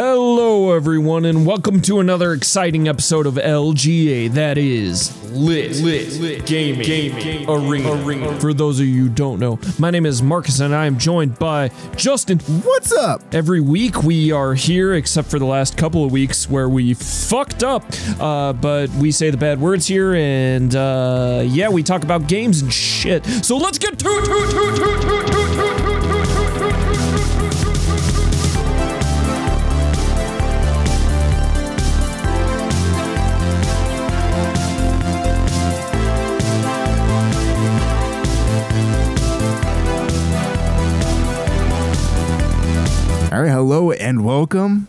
Hello, everyone, and welcome to another exciting episode of LGA. That is Lit Lit Lit Gaming, Gaming Arena. Arena. For those of you who don't know, my name is Marcus, and I am joined by Justin. What's up? Every week we are here, except for the last couple of weeks where we fucked up. Uh, but we say the bad words here, and uh, yeah, we talk about games and shit. So let's get to to All right, hello and welcome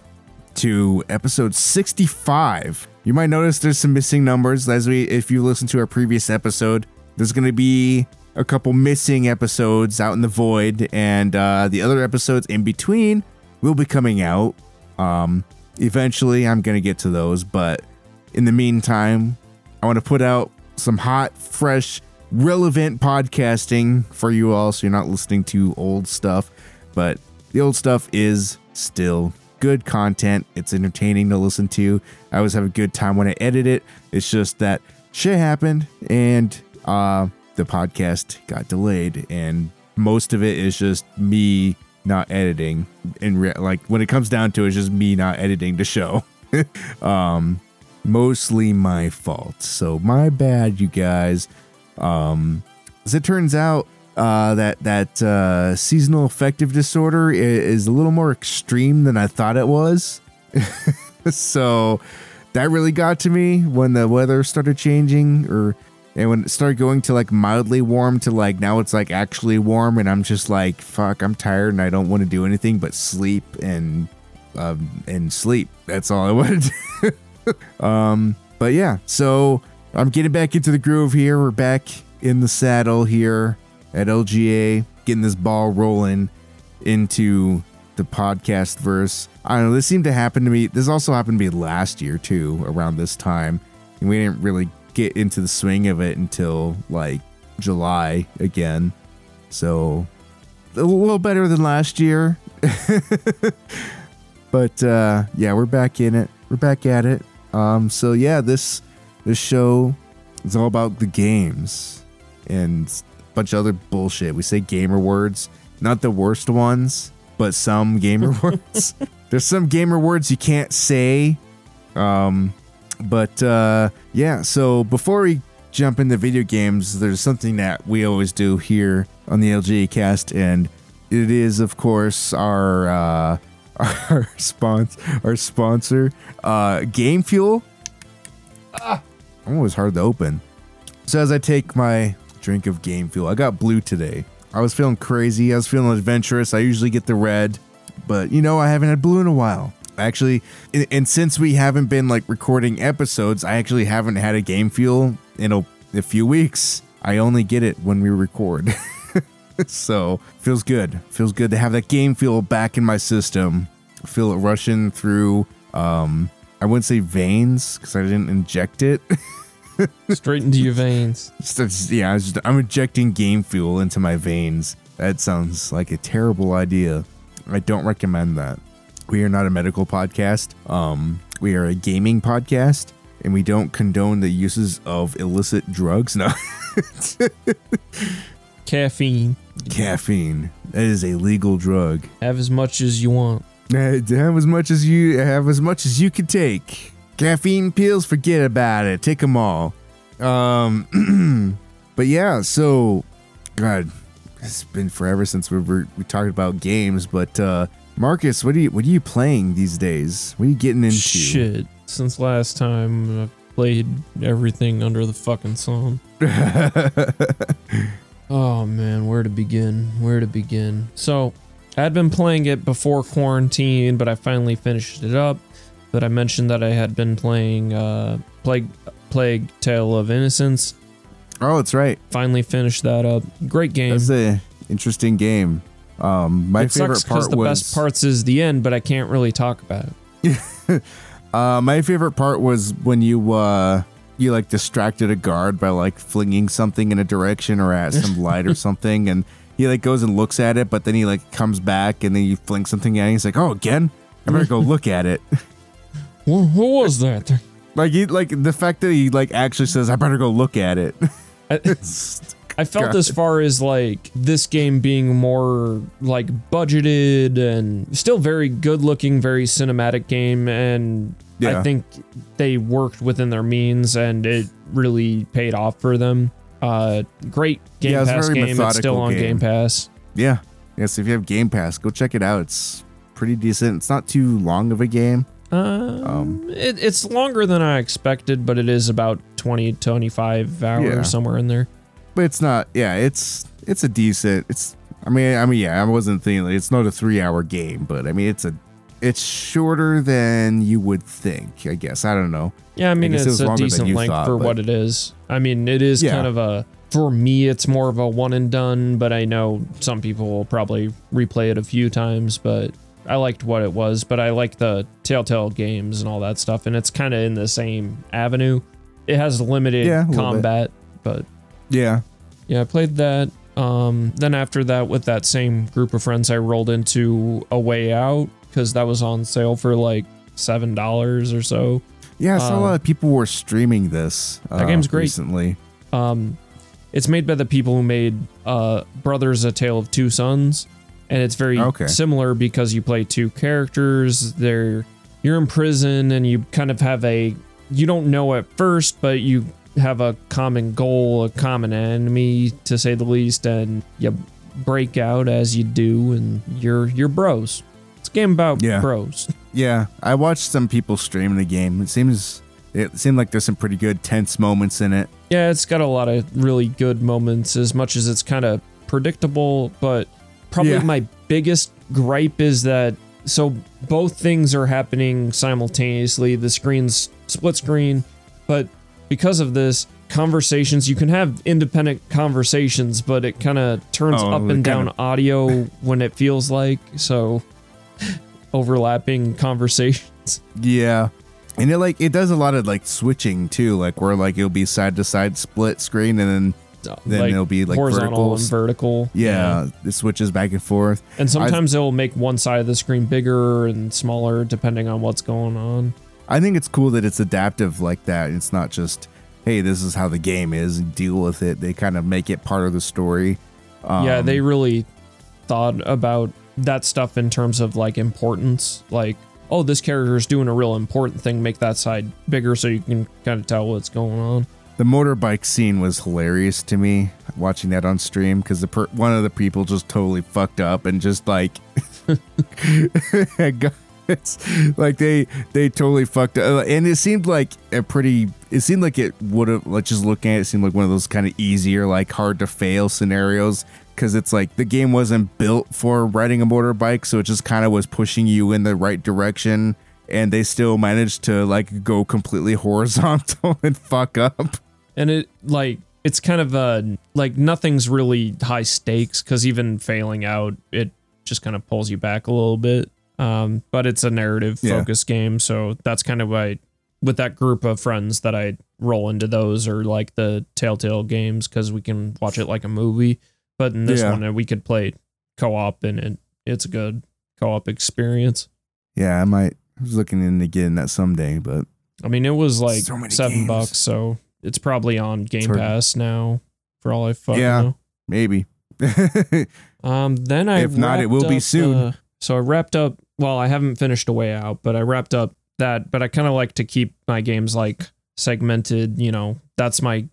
to episode 65. You might notice there's some missing numbers as we if you listen to our previous episode. There's going to be a couple missing episodes out in the void and uh, the other episodes in between will be coming out. Um eventually I'm going to get to those, but in the meantime, I want to put out some hot, fresh, relevant podcasting for you all so you're not listening to old stuff, but the old stuff is still good content. It's entertaining to listen to. I always have a good time when I edit it. It's just that shit happened and uh the podcast got delayed and most of it is just me not editing and re- like when it comes down to it, it's just me not editing the show. um mostly my fault. So my bad you guys. Um as it turns out, uh, that that uh, seasonal affective disorder is a little more extreme than I thought it was. so that really got to me when the weather started changing, or and when it started going to like mildly warm to like now it's like actually warm, and I'm just like fuck, I'm tired and I don't want to do anything but sleep and um, and sleep. That's all I wanted to do. um, but yeah, so I'm getting back into the groove here. We're back in the saddle here at LGA, getting this ball rolling into the podcast verse. I don't know. This seemed to happen to me. This also happened to me last year too, around this time, and we didn't really get into the swing of it until like July again. So a little better than last year. but uh yeah, we're back in it. We're back at it. Um so yeah, this this show is all about the games and bunch of other bullshit. We say gamer words, not the worst ones, but some gamer words. There's some gamer words you can't say. Um but uh yeah, so before we jump into video games, there's something that we always do here on the LGA cast and it is of course our uh our sponsor our sponsor uh Game Fuel. Ah, always hard to open. So as I take my drink of Game Fuel, I got blue today. I was feeling crazy. I was feeling adventurous. I usually get the red, but you know I haven't had blue in a while. Actually, and, since we haven't been like recording episodes, I actually haven't had a Game Fuel in a, a few weeks. I only get it when we record. so feels good. Feels good to have that game fuel back in my system. Feel it rushing through. Um, I wouldn't say veins because I didn't inject it. straight into your veins. Just- yeah, just, I'm injecting game fuel into my veins. That sounds like a terrible idea. I don't recommend that. We are not a medical podcast. Um, we are a gaming podcast, and we don't condone the uses of illicit drugs. No, Caffeine. caffeine. That is a legal drug. Have as much as you want. Uh, have as much as you have as much as you can take. Caffeine pills, forget about it. Take them all. Um, but yeah. So, God, it's been forever since we were we talked about games. But uh, Marcus, what are you what are you playing these days? What are you getting into? Shit. Since last time I've played everything under the fucking sun. Oh man, where to begin? Where to begin? So, I'd been playing it before quarantine, but I finally finished it up. But I mentioned that I had been playing uh, Plague Plague Tale of Innocence. oh, that's right. Finally finished that up. Great game. That's a interesting game. Um, my it favorite sucks part the was best parts is the end, but I can't really talk about it. Uh, my favorite part was when you uh, you like distracted a guard by like flinging something in a direction or at some light or something, and he like goes and looks at it, but then he like comes back and then you fling something at him. He's like, "Oh, again? I better go look at it. Who, who was that? Like he like the fact that he like actually says I better go look at it. I, I felt God. as far as like this game being more like budgeted and still very good looking, very cinematic game. And Yeah. I think they worked within their means and it really paid off for them. Uh, great Game Yeah, Pass game. It's still on game. Game Pass. yeah. Yes, if you have Game Pass, go check it out. It's pretty decent. It's not too long of a game. Um, it, it's longer than I expected, but it is about 20, 25 hours, Yeah. somewhere in there. But it's not yeah, it's it's a decent it's I mean I mean yeah, I wasn't thinking like, it's not a three hour game, but I mean it's a it's shorter than you would think, I guess. I don't know. Yeah, I mean, it it's was a decent length thought, for but- what it is. I mean, it is Yeah. kind of a, for me, it's more of a one and done, but I know some people will probably replay it a few times, but I liked what it was, but I like the Telltale games and all that stuff, and it's kind of in the same avenue. It has limited Yeah, a little bit. combat, but Yeah. yeah, I played that. Um, then after that, with that same group of friends, I rolled into A Way Out because that was on sale for like seven dollars or so. Yeah, I saw a Uh, lot of people were streaming this. that uh, game's great. recently. Um, it's made by the people who made uh, Brothers: A Tale of Two Sons, and it's very Okay. similar because you play two characters. They're you're in prison, and you kind of have a you don't know at first, but you have a common goal, a common enemy, to say the least, and you break out as you do, and you're you're bros. It's a game about Yeah. bros. Yeah, I watched some people stream the game. It seems it seemed like there's some pretty good tense moments in it. Yeah, it's got a lot of really good moments, as much as it's kind of predictable. But probably Yeah. my biggest gripe is that so both things are happening simultaneously. The screen's split screen, but because of this, conversations you can have independent conversations, but it kind of turns Oh, up and down kinda- audio when it feels like so overlapping conversations. Yeah. And it like it does a lot of like switching too, like where like it'll be side to side split screen and then Then like it'll be, like, horizontal verticals. and vertical. yeah, it switches back and forth. And sometimes it'll make one side of the screen bigger and smaller depending on what's going on. I think it's cool that it's adaptive like that. It's not just, hey, this is how the game is and deal with it. They kind of make it part of the story. Um, yeah, they really thought about that stuff in terms of like importance. Like, oh, this character is doing a real important thing. Make that side bigger so you can kind of tell what's going on. The motorbike scene was hilarious to me watching that on stream because the per- one of the people just totally fucked up and just like it's like they they totally fucked up. Uh, and it seemed like a pretty it seemed like it would have like just looking at it, it seemed like one of those kind of easier like hard to fail scenarios because it's like the game wasn't built for riding a motorbike so it just kind of was pushing you in the right direction and they still managed to like go completely horizontal and fuck up And it like it's kind of uh like nothing's really high stakes because even failing out, it just kind of pulls you back a little bit. Um, but it's a narrative Yeah. focused game, so that's kind of why with that group of friends that I roll into those or like the Telltale games because we can watch it like a movie. But in this Yeah. one, uh, we could play co-op and it it's a good co-op experience. Yeah, I might. I was looking into getting that someday, but I mean, it was like So seven games. bucks, so it's probably on Game. Pass now. For all I fucking Yeah. know. maybe. Um, then I If not, it will wrapped be soon. uh, so I wrapped up. Well, I haven't finished a way out, but I wrapped up that. But I kind of like to keep my games like segmented. You know, that's my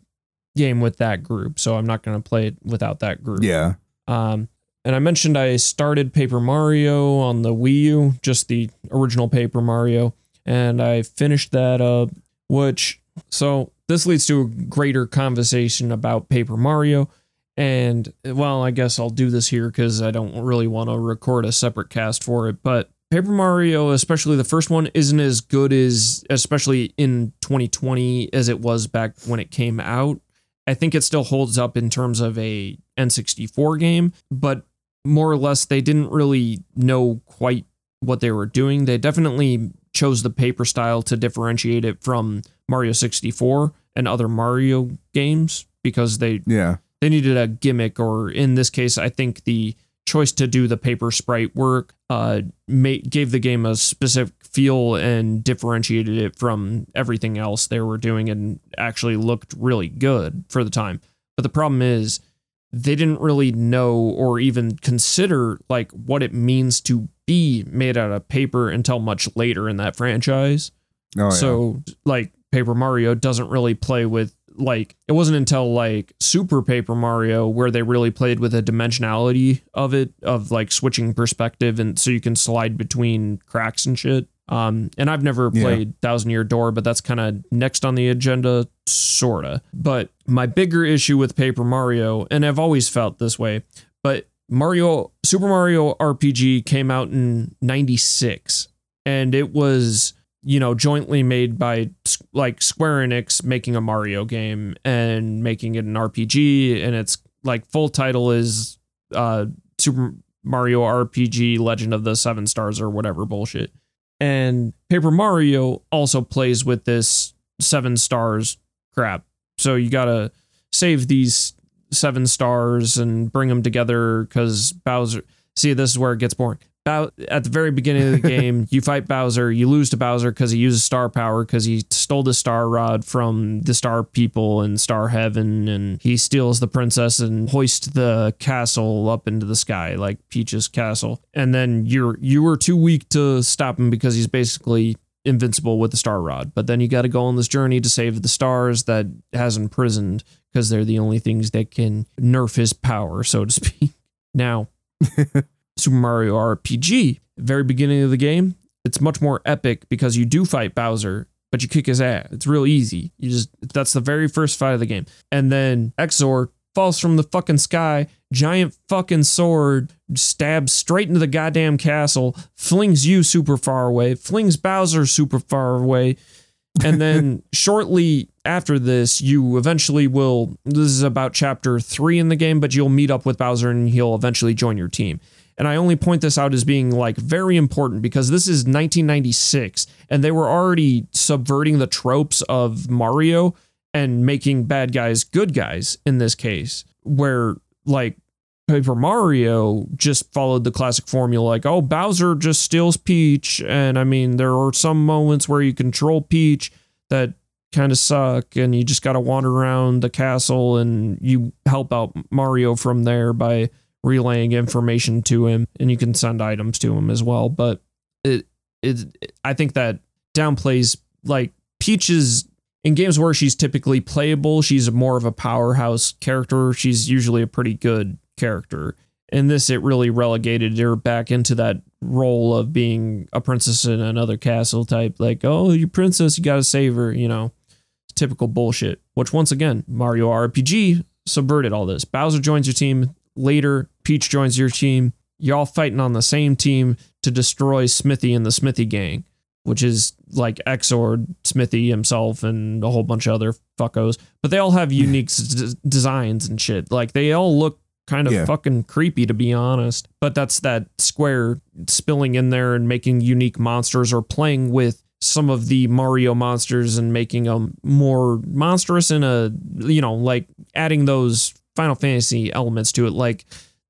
game with that group, so I'm not gonna play it without that group. yeah. Um, and I mentioned I started Paper Mario on the Wii U, just the original Paper Mario, and I finished that up. Which so this leads to a greater conversation about Paper Mario. And well, I guess I'll do this here because I don't really want to record a separate cast for it. But Paper Mario, especially the first one, isn't as good as, especially in 2020, as it was back when it came out. I think it still holds up in terms of a N64 game, but more or less they didn't really know quite what they were doing. They definitely chose the paper style to differentiate it from Mario 64 and other Mario games because they Yeah. they needed a gimmick or in this case I think the choice to do the paper sprite work uh, made, gave the game a specific feel and differentiated it from everything else they were doing and actually looked really good for the time. But the problem is they didn't really know or even consider like what it means to be made out of paper until much later in that franchise. Oh, yeah. So like Paper Mario doesn't really play with like it wasn't until like Super Paper Mario where they really played with the dimensionality of it of like switching perspective and so you can slide between cracks and shit. Um, and I've never Yeah. played Thousand Year Door, but that's kind of next on the agenda, sorta. But my bigger issue with Paper Mario, and I've always felt this way, but Mario Super Mario RPG came out in '96, and it was you know jointly made by like Square Enix making a Mario game and making it an RPG, and its like full title is uh Super Mario RPG Legend of the Seven Stars or whatever bullshit. And Paper Mario also plays with this seven stars crap. So you gotta save these seven stars and bring them together because Bowser. See, this is where it gets boring. At the very beginning of the game, you fight Bowser. You lose to Bowser because he uses star power because he stole the star rod from the star people in Star Heaven, and he steals the princess and hoists the castle up into the sky like Peach's castle. And then you're you were too weak to stop him because he's basically invincible with the star rod. But then you got to go on this journey to save the stars that has imprisoned because they're the only things that can nerf his power, so to speak. Now, Super Mario RPG, very beginning of the game, it's much more epic because you do fight Bowser, but you kick his ass. It's real easy. You just that's the very first fight of the game. And then Exor falls from the fucking sky, giant fucking sword, stabs straight into the goddamn castle, flings you super far away, flings Bowser super far away. And then shortly after this, you eventually will. This is about chapter three in the game, but you'll meet up with Bowser and he'll eventually join your team. And I only point this out as being like very important because this is 1996 and they were already subverting the tropes of Mario and making bad guys good guys in this case, where like Paper Mario just followed the classic formula like, oh, Bowser just steals Peach. And I mean, there are some moments where you control Peach that kind of suck and you just got to wander around the castle and you help out Mario from there by relaying information to him and you can send items to him as well. But it it I think that downplays like Peach is in games where she's typically playable she's more of a powerhouse character. She's usually a pretty good character. In this it really relegated her back into that role of being a princess in another castle type like oh you princess you got to save her you know? Typical bullshit. Which once again Mario RPG subverted all this. Bowser joins your team later Peach joins your team you're all fighting on the same team to destroy Smithy and the Smithy gang which is like Exord, Smithy himself, and a whole bunch of other fuckos. But they all have unique s- designs and shit. Like they all look kind of Yeah. fucking creepy, to be honest. But that's that Square spilling in there and making unique monsters or playing with some of the Mario monsters and making them more monstrous in a, you know, like adding those Final Fantasy elements to it. Like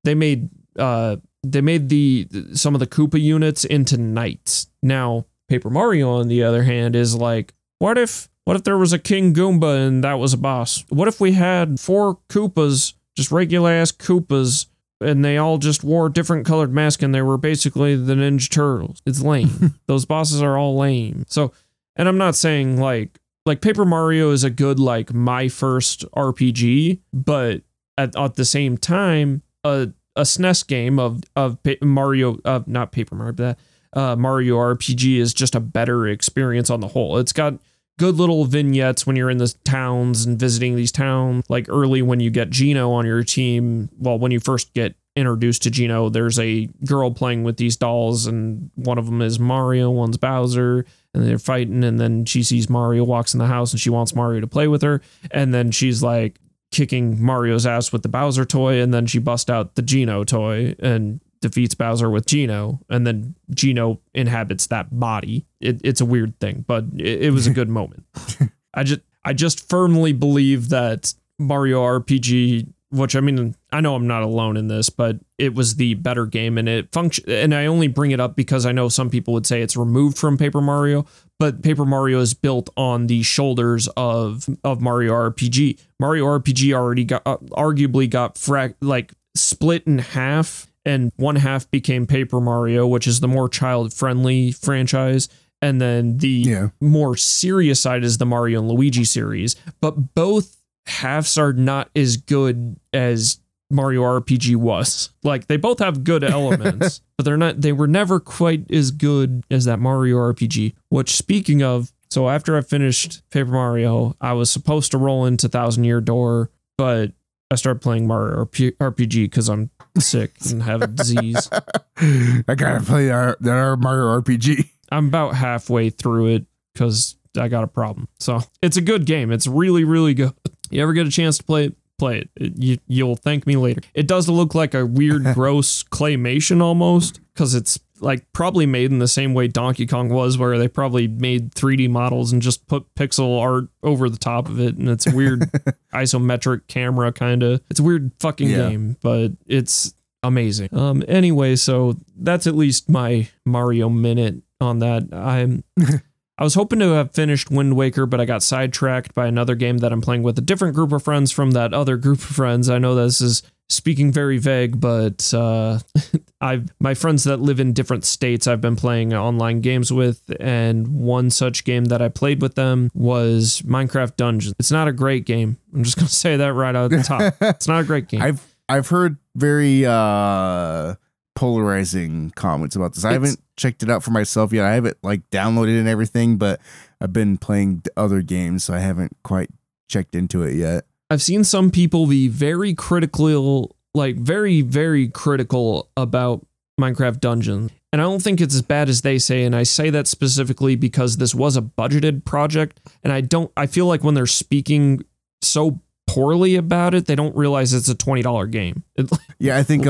they made, uh, they made the some of the Koopa units into knights. Now, Paper Mario, on the other hand, is like, what if what if there was a King Goomba and that was a boss? What if we had four Koopas, just regular ass Koopas, and they all just wore different colored masks and they were basically the Ninja Turtles? It's lame. Those bosses are all lame. So, and I'm not saying like like Paper Mario is a good like my first RPG, but at, at the same time, a a SNES game of of Mario of not Paper Mario, but uh, Mario RPG is just a better experience on the whole. It's got good little vignettes when you're in the towns and visiting these towns. Like early when you get Geno on your team, well, when you first get introduced to Geno, there's a girl playing with these dolls, and one of them is Mario, one's Bowser, and they're fighting. And then she sees Mario walks in the house, and she wants Mario to play with her, and then she's like kicking Mario's ass with the Bowser toy, and then she busts out the Geno toy and defeats Bowser with Geno, and then Geno inhabits that body. It, it's a weird thing, but it, it was a good moment. I just I just firmly believe that Mario RPG which I mean, I know I'm not alone in this, but it was the better game and it function. And I only bring it up because I know some people would say it's removed from Paper Mario, but Paper Mario is built on the shoulders of of Mario RPG. Mario RPG already got uh, arguably got like split in half, and one half became Paper Mario, which is the more child friendly franchise. And then the Yeah. more serious side is the Mario and Luigi series, but both halves are not as good as Mario RPG was. Like they both have good elements, but they're not they were never quite as good as that Mario RPG. Which speaking of, so after I finished Paper Mario, I was supposed to roll into Thousand Year Door, but I started playing Mario RPG because I'm sick and have a disease. I gotta play that Mario RPG. I'm about halfway through it because I got a problem. So it's a good game. It's really, really good. You ever get a chance to play it? Play it. It- You, you'll thank me later. It does look like a weird, gross claymation almost because it's like probably made in the same way Donkey Kong was, where they probably made 3D models and just put pixel art over the top of it. And it's a weird isometric camera kind of. It's a weird fucking Yeah. game, but it's amazing. Um. Anyway, so that's at least my Mario minute on that. I'm. I was hoping to have finished Wind Waker, but I got sidetracked by another game that I'm playing with a different group of friends from that other group of friends. I know this is speaking very vague, but uh, I've my friends that live in different states I've been playing online games with, and one such game that I played with them was Minecraft Dungeons. It's not a great game. I'm just gonna say that right out the top. It's not a great game. I've I've heard very uh polarizing comments about this. I It's- haven't checked it out for myself yet. I haven't like downloaded and everything, but I've been playing other games, so I haven't quite checked into it yet. I've seen some people be very critical, like very, very critical about Minecraft Dungeons. And I don't think it's as bad as they say. And I say that specifically because this was a budgeted project. And I don't, I feel like when they're speaking so poorly about it, they don't realize it's a $20 game. Yeah, I think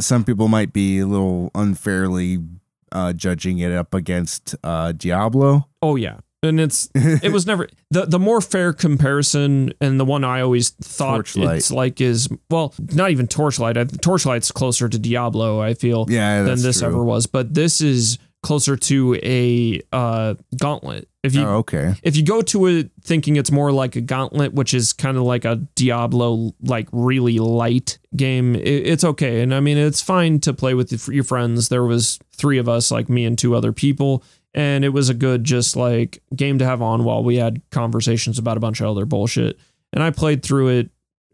some people might be a little unfairly uh, judging it up against uh, Diablo. oh, yeah. And it's, it was never the the more fair comparison and the one I always thought Torchlight. it's like is well not even Torchlight I, Torchlight's closer to Diablo I feel yeah, than this true. ever was. But this is closer to a uh, gauntlet. If you Oh, okay. if you go to it thinking it's more like a gauntlet, which is kind of like a Diablo like really light game, it, it's okay. And I mean, it's fine to play with your friends. There was three of us, like me and two other people. And it was a good, just like game to have on while we had conversations about a bunch of other bullshit. And I played through it,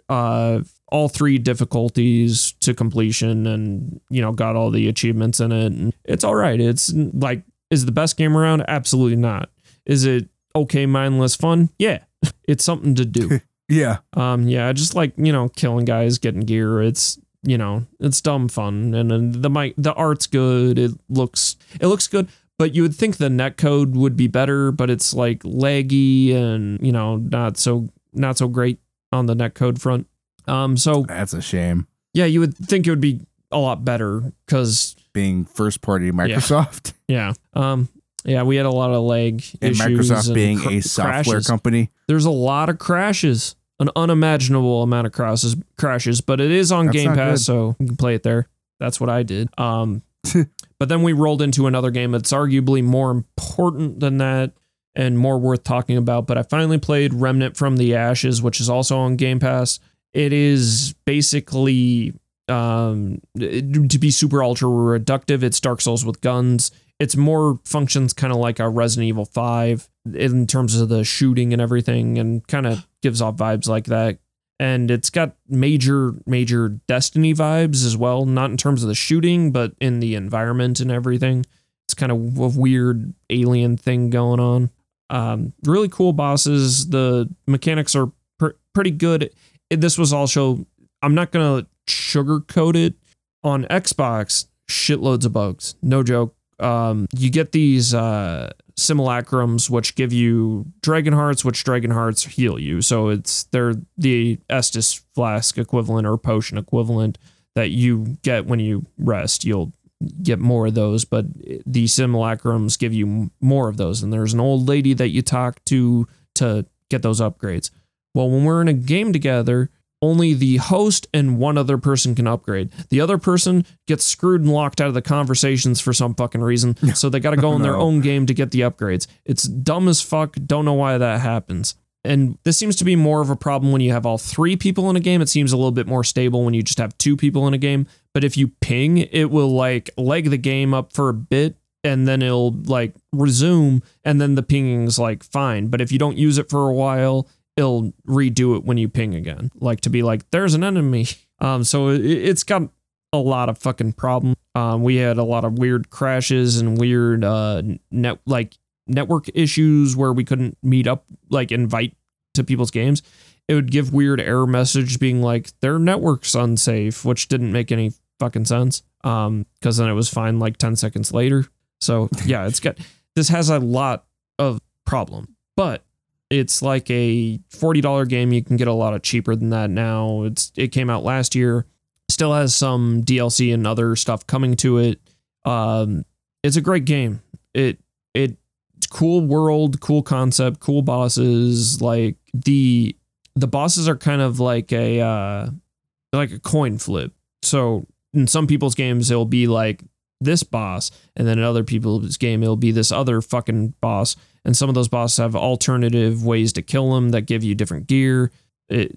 uh, all three difficulties to completion and, you know, got all the achievements in it. And it's all right. It's like, is the best game around? Absolutely not. Is it okay, mindless fun? Yeah. It's something to do. Yeah. Um, yeah, just like, you know, killing guys, getting gear. It's, you know, it's dumb fun. And then the mic the art's good. It looks it looks good. But you would think the net code would be better, but it's like laggy and, you know, not so not so great on the net code front. Um, so That's a shame. yeah, you would think it would be a lot better because Being first party Microsoft yeah. Um yeah, we had a lot of lag and issues Microsoft and being cr- a software crashes. company. There's a lot of crashes, an unimaginable amount of crashes, crashes, but it is on That's Game Pass, good. so you can play it there. That's what I did. Um, but then we rolled into another game that's arguably more important than that and more worth talking about. But I finally played Remnant from the Ashes, which is also on Game Pass. It is basically um to be super ultra reductive it's dark souls with guns it's more functions kind of like a resident evil 5 in terms of the shooting and everything and kind of gives off vibes like that and it's got major major destiny vibes as well not in terms of the shooting but in the environment and everything it's kind of a weird alien thing going on um really cool bosses. The mechanics are pr- pretty good. This was also i'm not gonna sugarcoat it on xbox shitloads of bugs. No joke. Um you get these uh simulacrums which give you dragon hearts which dragon hearts heal you. So it's they're the estus flask equivalent or potion equivalent that you get when you rest. You'll get more of those but the simulacrums give you more of those and there's an old lady that you talk to to get those upgrades well when we're in a game together only the host and one other person can upgrade. The other person gets screwed and locked out of the conversations for some fucking reason. So they got to go in their own game to get the upgrades. It's dumb as fuck. Don't know why that happens. And this seems to be more of a problem when you have all three people in a game. It seems a little bit more stable when you just have two people in a game. But if you ping, it will like leg the game up for a bit and then it'll like resume and then the pinging's like fine. But if you don't use it for a while, it'll redo it when you ping again. Like to be like, there's an enemy. Um, so it, it's got a lot of fucking problem. Um, we had a lot of weird crashes and weird uh net like network issues where we couldn't meet up, like invite to people's games. It would give weird error message being like their network's unsafe, which didn't make any fucking sense. Um, because then it was fine like 10 seconds later. So yeah, it's got this has a lot of problem, but it's like a $40 game you can get a lot of cheaper than that now. It's it came out last year. Still has some DLC and other stuff coming to it. Um it's a great game. It it cool world, cool concept, cool bosses. Like the the bosses are kind of like a uh like a coin flip. So in some people's games it'll be like this boss, and then in other people's game it'll be this other fucking boss. And some of those bosses have alternative ways to kill them that give you different gear. It,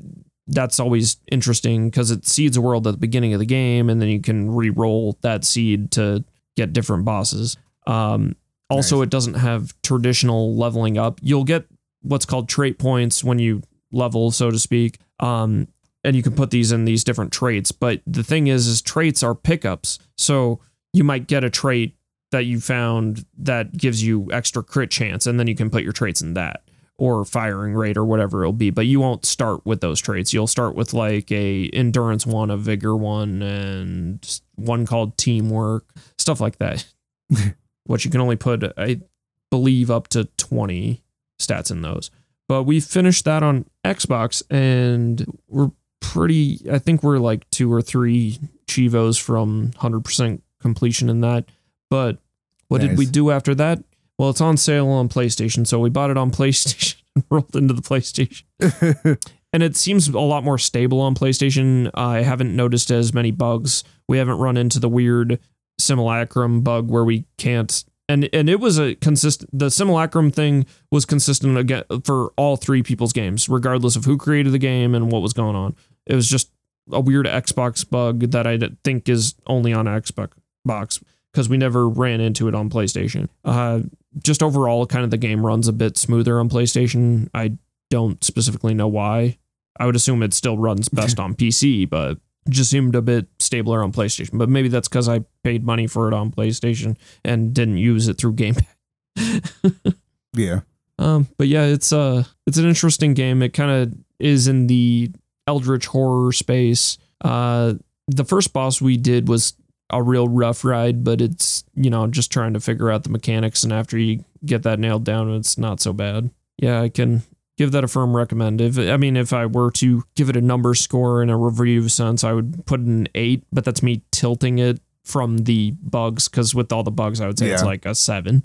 that's always interesting because it seeds a world at the beginning of the game, and then you can re-roll that seed to get different bosses. Um, also, Nice. it doesn't have traditional leveling up. You'll get what's called trait points when you level, so to speak. Um, and you can put these in these different traits. But the thing is, is traits are pickups. So you might get a trait that you found that gives you extra crit chance, and then you can put your traits in that or firing rate or whatever it'll be. But you won't start with those traits. You'll start with like a endurance one, a vigor one, and one called teamwork, stuff like that. Which you can only put, I believe, up to 20 stats in those. But we finished that on Xbox and we're pretty I think we're like two or three cheevos from 100% completion in that. But what did we do after that? Well, it's on sale on PlayStation, so we bought it on PlayStation and rolled into the PlayStation. and it seems a lot more stable on PlayStation. I haven't noticed as many bugs. We haven't run into the weird simulacrum bug where we can't and and it was a consistent the simulacrum thing was consistent again for all three people's games regardless of who created the game and what was going on. It was just a weird xbox bug that i think is only on xbox because we never ran into it on playstation. Uh just overall kind of the game runs a bit smoother on playstation. I don't specifically know why. I would assume it still runs best on pc but just seemed a bit stabler on PlayStation, but maybe that's because I paid money for it on PlayStation and didn't use it through Game Pass. yeah. um, but yeah, it's uh it's an interesting game. It kind of is in the eldritch horror space. Uh, the first boss we did was a real rough ride, but it's you know just trying to figure out the mechanics, and after you get that nailed down, it's not so bad. Yeah, I can give that a firm recommend. If I mean, if I were to give it a number score in a review sense, I would put an eight, but that's me tilting it from the bugs because with all the bugs, I would say it's like a seven.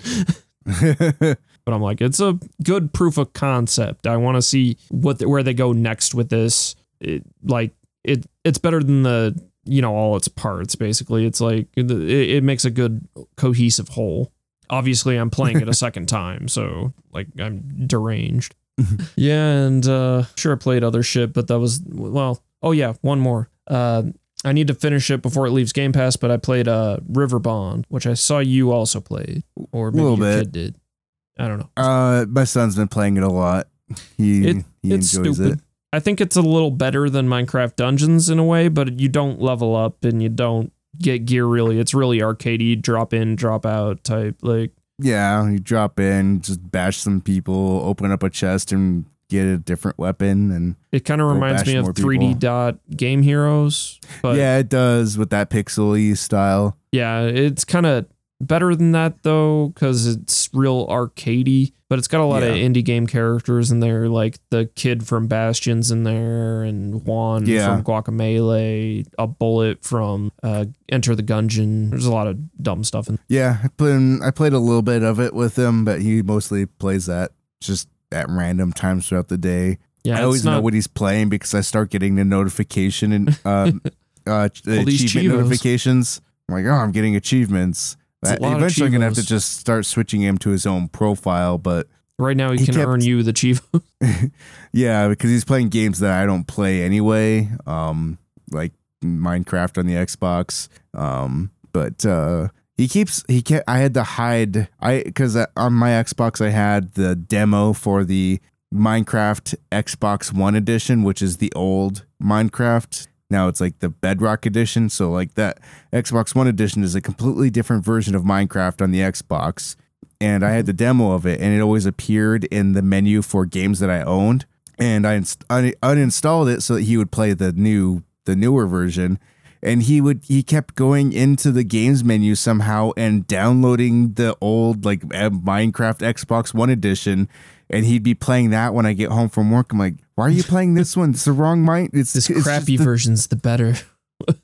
But I'm like, it's a good proof of concept. I want to see what the, where they go next with this. It, like it, it's better than the you know all its parts. Basically, it's like it, it makes a good cohesive whole. Obviously, I'm playing it a second time, so like I'm deranged. yeah, and uh sure I played other shit, but that was well. Oh yeah, one more. Uh, I need to finish it before it leaves Game Pass, but I played uh Riverbond, which I saw you also played, or maybe your bit. kid did. I don't know. Uh, my son's been playing it a lot. He It- he it's enjoys stupid. it. I think it's a little better than Minecraft Dungeons in a way, but you don't level up and you don't get gear really. It's really arcadey, drop in, drop out type. Like Yeah, you drop in, just bash some people, open up a chest, and get a different weapon, and it kind of reminds me of 3D people. dot game heroes. Yeah, it does with that pixely style. Yeah, it's kind of better than that though, because it's real arcadey. But it's got a lot of indie game characters in there, like the kid from Bastion's in there, and Juan Yeah. from Guacamelee, a bullet from uh, Enter the Gungeon. There's a lot of dumb stuff in Yeah, I played I played a little bit of it with him, but he mostly plays that just at random times throughout the day. Yeah, I always know what he's playing because I start getting the notification and um, uh, the achievement cheevos. notifications. I'm like, oh, I'm getting achievements. A Uh, eventually, I'm gonna have to just start switching him to his own profile, but right now he, he can kept- earn you the chief. yeah, because he's playing games that I don't play anyway, um, like Minecraft on the Xbox. Um, but uh, he keeps he kept. I had to hide I because on my Xbox I had the demo for the Minecraft Xbox One edition, which is the old Minecraft. Now it's like the Bedrock edition. So like that Xbox One edition is a completely different version of Minecraft on the Xbox and I had mm-hmm. the demo of it, and it always appeared in the menu for games that I owned. And I inst- un- uninstalled it so that he would play the new, the newer version. And he would, he kept going into the games menu somehow and downloading the old like Minecraft Xbox One edition, and he'd be playing that when I get home from work. I'm like, why are you playing this one? It's the wrong mind. It's This it's crappy the- version's the better.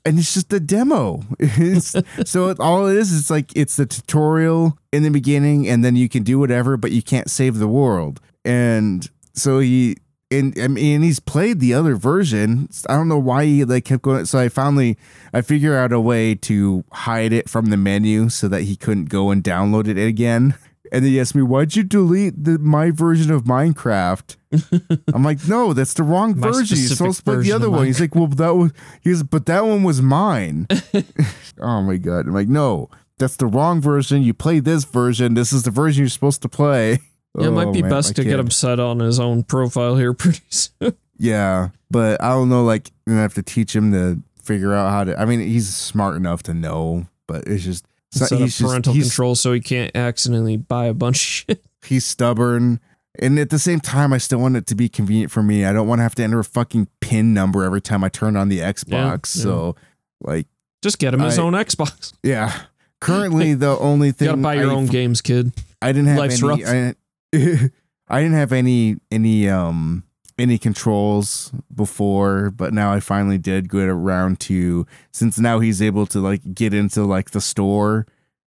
and it's just a demo. It's, so it, all it is is like it's the tutorial in the beginning, and then you can do whatever, but you can't save the world. And so he and I mean and he's played the other version. I don't know why he like kept going. So I finally I figure out a way to hide it from the menu so that he couldn't go and download it again. And then he asked me, "Why'd you delete the my version of Minecraft?" I'm like, "No, that's the wrong My version. You're supposed to play the other one." He's like, "Well, that was." He's, "But that one was mine." oh my god! I'm like, "No, that's the wrong version. You play this version. This is the version you're supposed to play." Yeah, it might Oh, be man, best I to get can't. him set on his own profile here pretty soon. Yeah, but I don't know. Like, I'm have to teach him to figure out how to. I mean, he's smart enough to know, but it's just Set up he's just parental he's, control so he can't accidentally buy a bunch of shit. he's stubborn. And at the same time, I still want it to be convenient for me. I don't want to have to enter a fucking pin number every time I turn on the Xbox. yeah. So, like, Just get him his own Xbox. yeah. Currently, the only thing You gotta buy your I, own games, kid. I didn't have Life's any. I, I didn't have any any um any controls before, but now I finally did get around to since now he's able to like get into like the store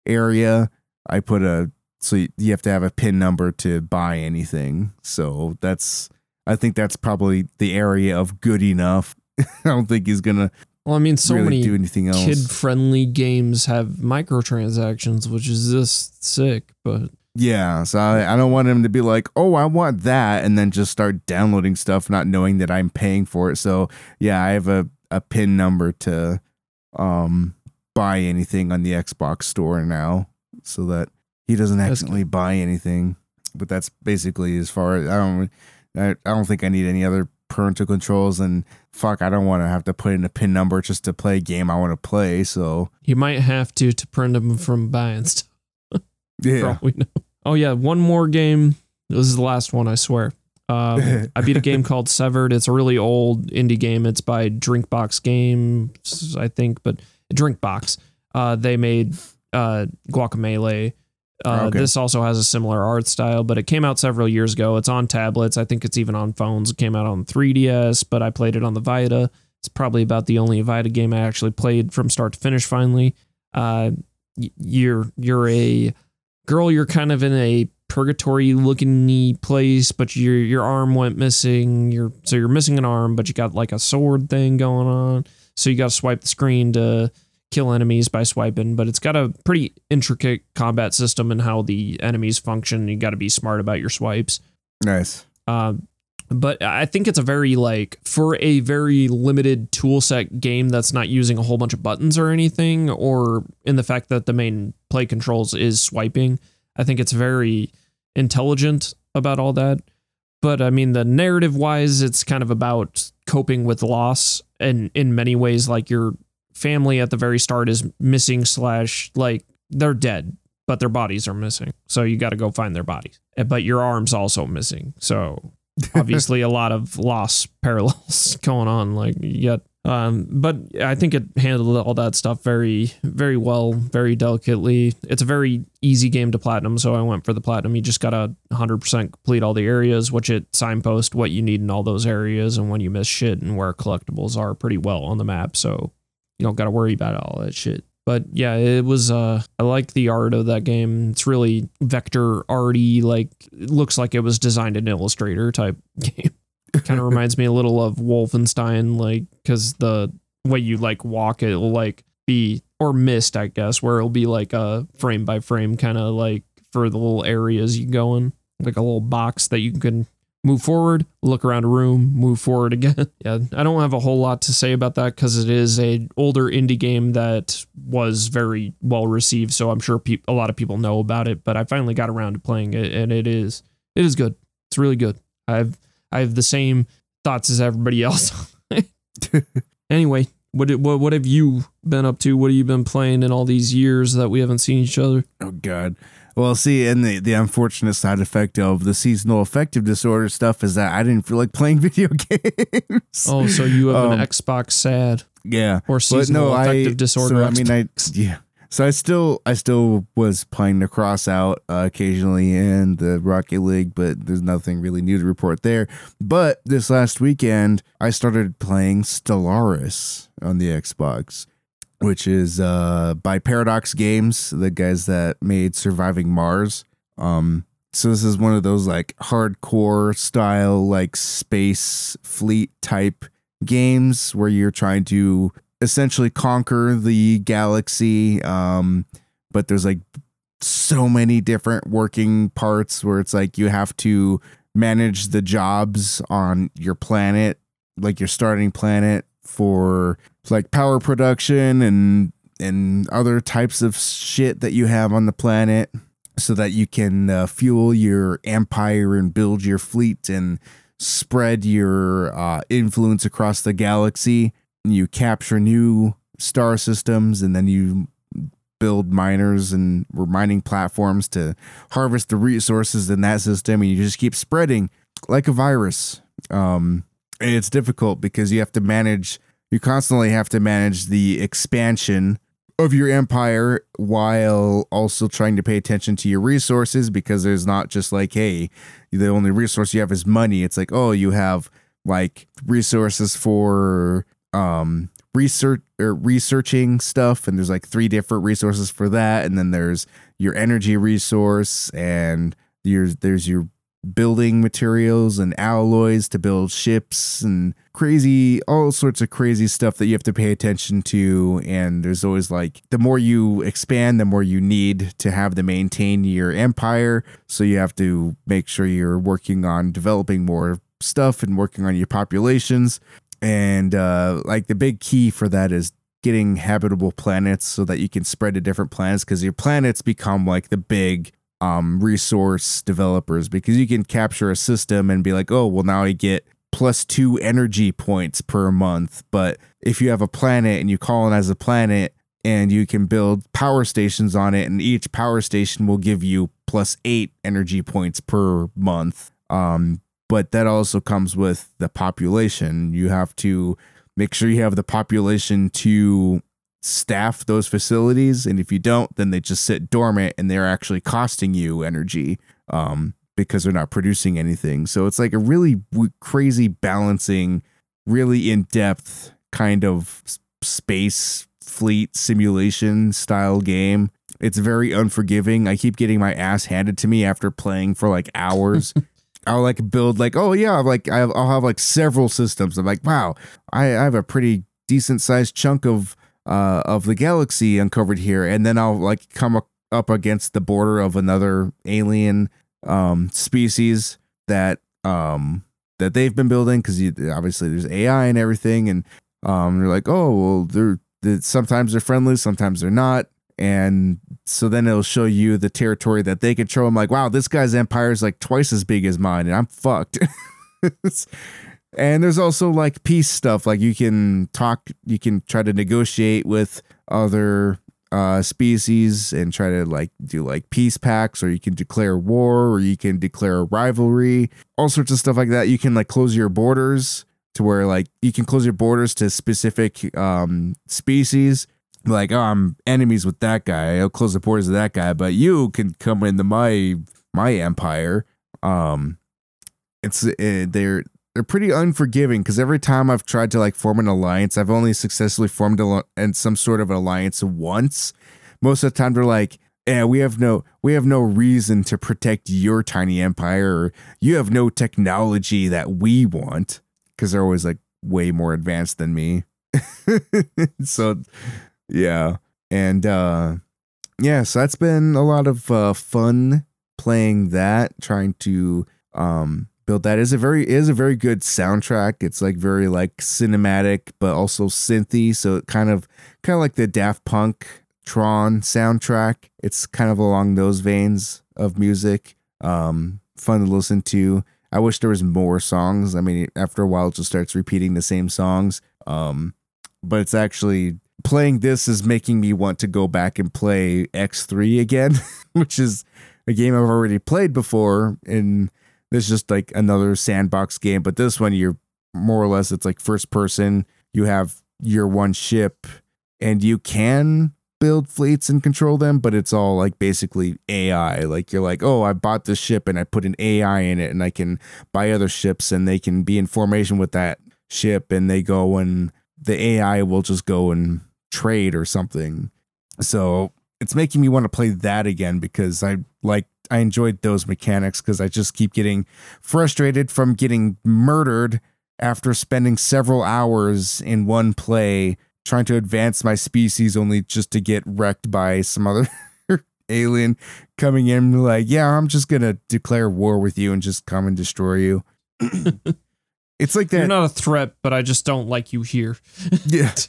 area. I put a so you have to have a pin number to buy anything. So that's I think that's probably the area of good enough. I don't think he's gonna Well, I mean, so really many do anything else. kid-friendly games have microtransactions, which is just sick. But Yeah, so I, I don't want him to be like, oh, I want that, and then just start downloading stuff, not knowing that I'm paying for it. So yeah, I have a, a pin number to um buy anything on the Xbox store now, so that he doesn't That's accidentally buy anything. But that's basically as far as I don't I, I don't think I need any other parental controls and fuck I don't want to have to put in a pin number just to play a game I want to play. So you might have to to print them from buying stuff. yeah. we know. Oh yeah, one more game. This is the last one, I swear. Um, I beat a game called Severed. It's a really old indie game. It's by Drinkbox Games, I think, but Drinkbox. Uh, they made uh, Guacamelee. Uh, Okay. This also has a similar art style, but it came out several years ago. It's on tablets. I think it's even on phones. It came out on 3DS, but I played it on the Vita. It's probably about the only Vita game I actually played from start to finish. Finally, uh, y- you're you're a girl. You're kind of in a purgatory looking place, but your your arm went missing. You're so you're missing an arm, but you got like a sword thing going on. So you got to swipe the screen to kill enemies by swiping, but it's got a pretty intricate combat system and how the enemies function. You got to be smart about your swipes. Nice. Um, but I think it's a very like for a very limited tool set game that's not using a whole bunch of buttons or anything, or in the fact that the main play controls is swiping. I think it's very intelligent about all that. But I mean, the narrative wise, it's kind of about coping with loss, and in many ways, like your family at the very start is missing slash like they're dead but their bodies are missing. So you got to go find their bodies. Uh, But your arm's also missing. So obviously a lot of loss parallels going on. Like you got, um, but I think it handled all that stuff very, very well, very delicately. It's a very easy game to platinum. So I went for the platinum. You just got to 100% complete all the areas, which it signpost what you need in all those areas and when you miss shit and where collectibles are pretty well on the map. So you don't got to worry about all that shit. But yeah, it was. Uh, I like the art of that game. It's really vector arty. Like it looks like it was designed in Illustrator type game. Kind of reminds me a little of Wolfenstein, like because the way you like walk, it will like be or missed, I guess, where it'll be like a frame by frame kind of like for the little areas you go in, like a little box that you can move forward, look around a room, move forward again. yeah, I don't have a whole lot to say about that because it is a older indie game that was very well received. So I'm sure peop- a lot of people know about it. But I finally got around to playing it, and it is it is good. It's really good. I've I have the same thoughts as everybody else. anyway, what, what what have you been up to? What have you been playing in all these years that we haven't seen each other? Oh God. Well, see, and the, the unfortunate side effect of the seasonal affective disorder stuff is that I didn't feel like playing video games. Oh, so you have Um, an Xbox sad yeah. or seasonal affective disorder? So, I mean, I yeah. So I still I still was playing the Crossout uh, occasionally in the Rocket League, but there's nothing really new to report there. But this last weekend, I started playing Stellaris on the Xbox, which is uh, by Paradox Games, the guys that made Surviving Mars. Um, so this is one of those like hardcore style like space fleet type games where you're trying to essentially conquer the galaxy um but there's like so many different working parts where it's like you have to manage the jobs on your planet like your starting planet for like power production and and other types of shit that you have on the planet so that you can uh, fuel your empire and build your fleet and spread your uh, influence across the galaxy you capture new star systems and then you build miners and mining platforms to harvest the resources in that system and you just keep spreading like a virus. Um and it's difficult because you have to manage you constantly have to manage the expansion of your empire while also trying to pay attention to your resources because there's not just like hey the only resource you have is money. It's like oh you have like resources for um research or researching stuff and there's like three different resources for that and then there's your energy resource and your there's your building materials and alloys to build ships and crazy all sorts of crazy stuff that you have to pay attention to and there's always like the more you expand the more you need to have to maintain your empire so you have to make sure you're working on developing more stuff and working on your populations and uh like the big key for that is getting habitable planets so that you can spread to different planets because your planets become like the big um resource developers because you can capture a system and be like oh well now I get plus two energy points per month. But if you have a planet and you colonize a planet and you can build power stations on it and each power station will give you plus eight energy points per month um but that also comes with the population. You have to make sure you have the population to staff those facilities and if you don't then they just sit dormant and they're actually costing you energy um because they're not producing anything. So it's like a really crazy balancing really in-depth kind of space fleet simulation style game. It's very unforgiving. I keep getting my ass handed to me after playing for like hours I'll like build like oh yeah like I'll have like several systems. I'm like wow I, I have a pretty decent sized chunk of uh of the galaxy uncovered here, and then I'll like come up- up against the border of another alien um species that um that they've been building because obviously there's AI and everything, and um they're like oh well they're, they're sometimes they're friendly, sometimes they're not. And so then it'll show you the territory that they control. I'm like, wow, this guy's empire is like twice as big as mine, and I'm fucked. and there's also like peace stuff. Like you can talk, you can try to negotiate with other uh species and try to like do like peace pacts, or you can declare war, or you can declare a rivalry, all sorts of stuff like that. You can like close your borders to where like you can close your borders to specific um species like, oh, I'm enemies with that guy. I'll close the borders of that guy, but you can come into my my empire. Um, it's uh, they're they're pretty unforgiving because every time I've tried to like form an alliance, I've only successfully formed a, and some sort of alliance once. Most of the time, they're like, yeah, we have no we have no reason to protect your tiny empire. Or you have no technology that we want because they're always like way more advanced than me. so, yeah, and uh, yeah, so that's been a lot of uh, fun playing that, trying to um build that. is a very is a very good soundtrack. It's like very like cinematic, but also synthy. So it kind of kind of like the Daft Punk Tron soundtrack. It's kind of along those veins of music. Um, fun to listen to. I wish there was more songs. I mean, after a while, it just starts repeating the same songs. Um, but it's actually playing this is making me want to go back and play X3 again, which is a game I've already played before. And this is just like another sandbox game. But this one, you're more or less, it's like first person. You have your one ship and you can build fleets and control them, but it's all like basically AI. Like you're like, oh, I bought this ship and I put an AI in it and I can buy other ships and they can be in formation with that ship and they go and the AI will just go and trade or something. So it's making me want to play that again because I like I enjoyed those mechanics because I just keep getting frustrated from getting murdered after spending several hours in one play trying to advance my species only just to get wrecked by some other alien coming in like, yeah, I'm just gonna declare war with you and just come and destroy you. it's like that. You're not a threat, but I just don't like you here. yeah.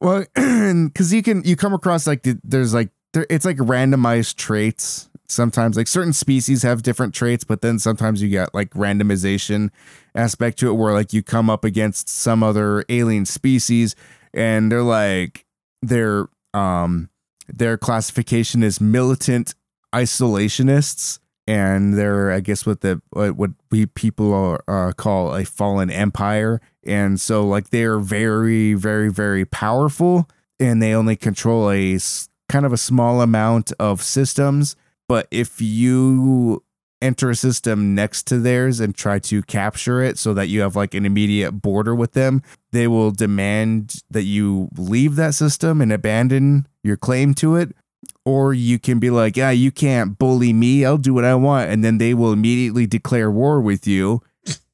Well, because you can you come across like the, there's like it's like randomized traits. Sometimes like certain species have different traits, but then sometimes you get like randomization aspect to it where like you come up against some other alien species and they're like their um their classification is militant isolationists and they're i guess what the what we people are, uh, call a fallen empire and so like they're very very very powerful and they only control a kind of a small amount of systems but if you enter a system next to theirs and try to capture it so that you have like an immediate border with them, they will demand that you leave that system and abandon your claim to it. Or you can be like, yeah, you can't bully me. I'll do what I want. And then they will immediately declare war with you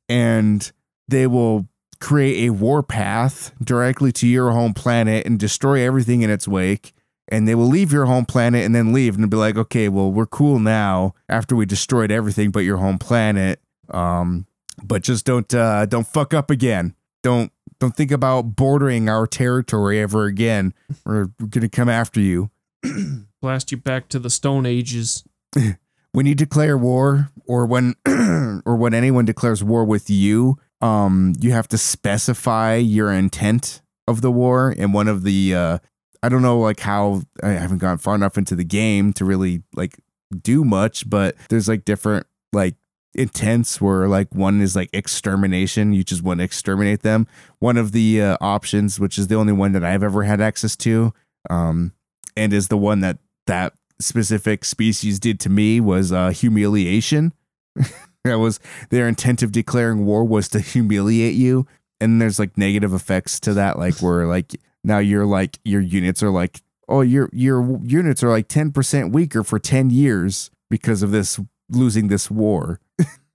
and they will create a war path directly to your home planet and destroy everything in its wake and they will leave your home planet and then leave and be like, okay, well, we're cool now after we destroyed everything but your home planet. Um, but just don't uh, don't fuck up again. Don't don't think about bordering our territory ever again. We're, we're gonna come after you. Blast you back to the Stone Ages. when you declare war, or when or when anyone declares war with you, um, you have to specify your intent of the war. And one of the uh, I don't know like how I haven't gone far enough into the game to really like do much, but there's like different like intents where like one is like extermination you just want to exterminate them one of the uh, options which is the only one that i've ever had access to um and is the one that that specific species did to me was uh humiliation. That was their intent of declaring war was to humiliate you. And there's like negative effects to that like where like now you're like your units are like oh your your units are like 10% weaker for 10 years because of this losing this war.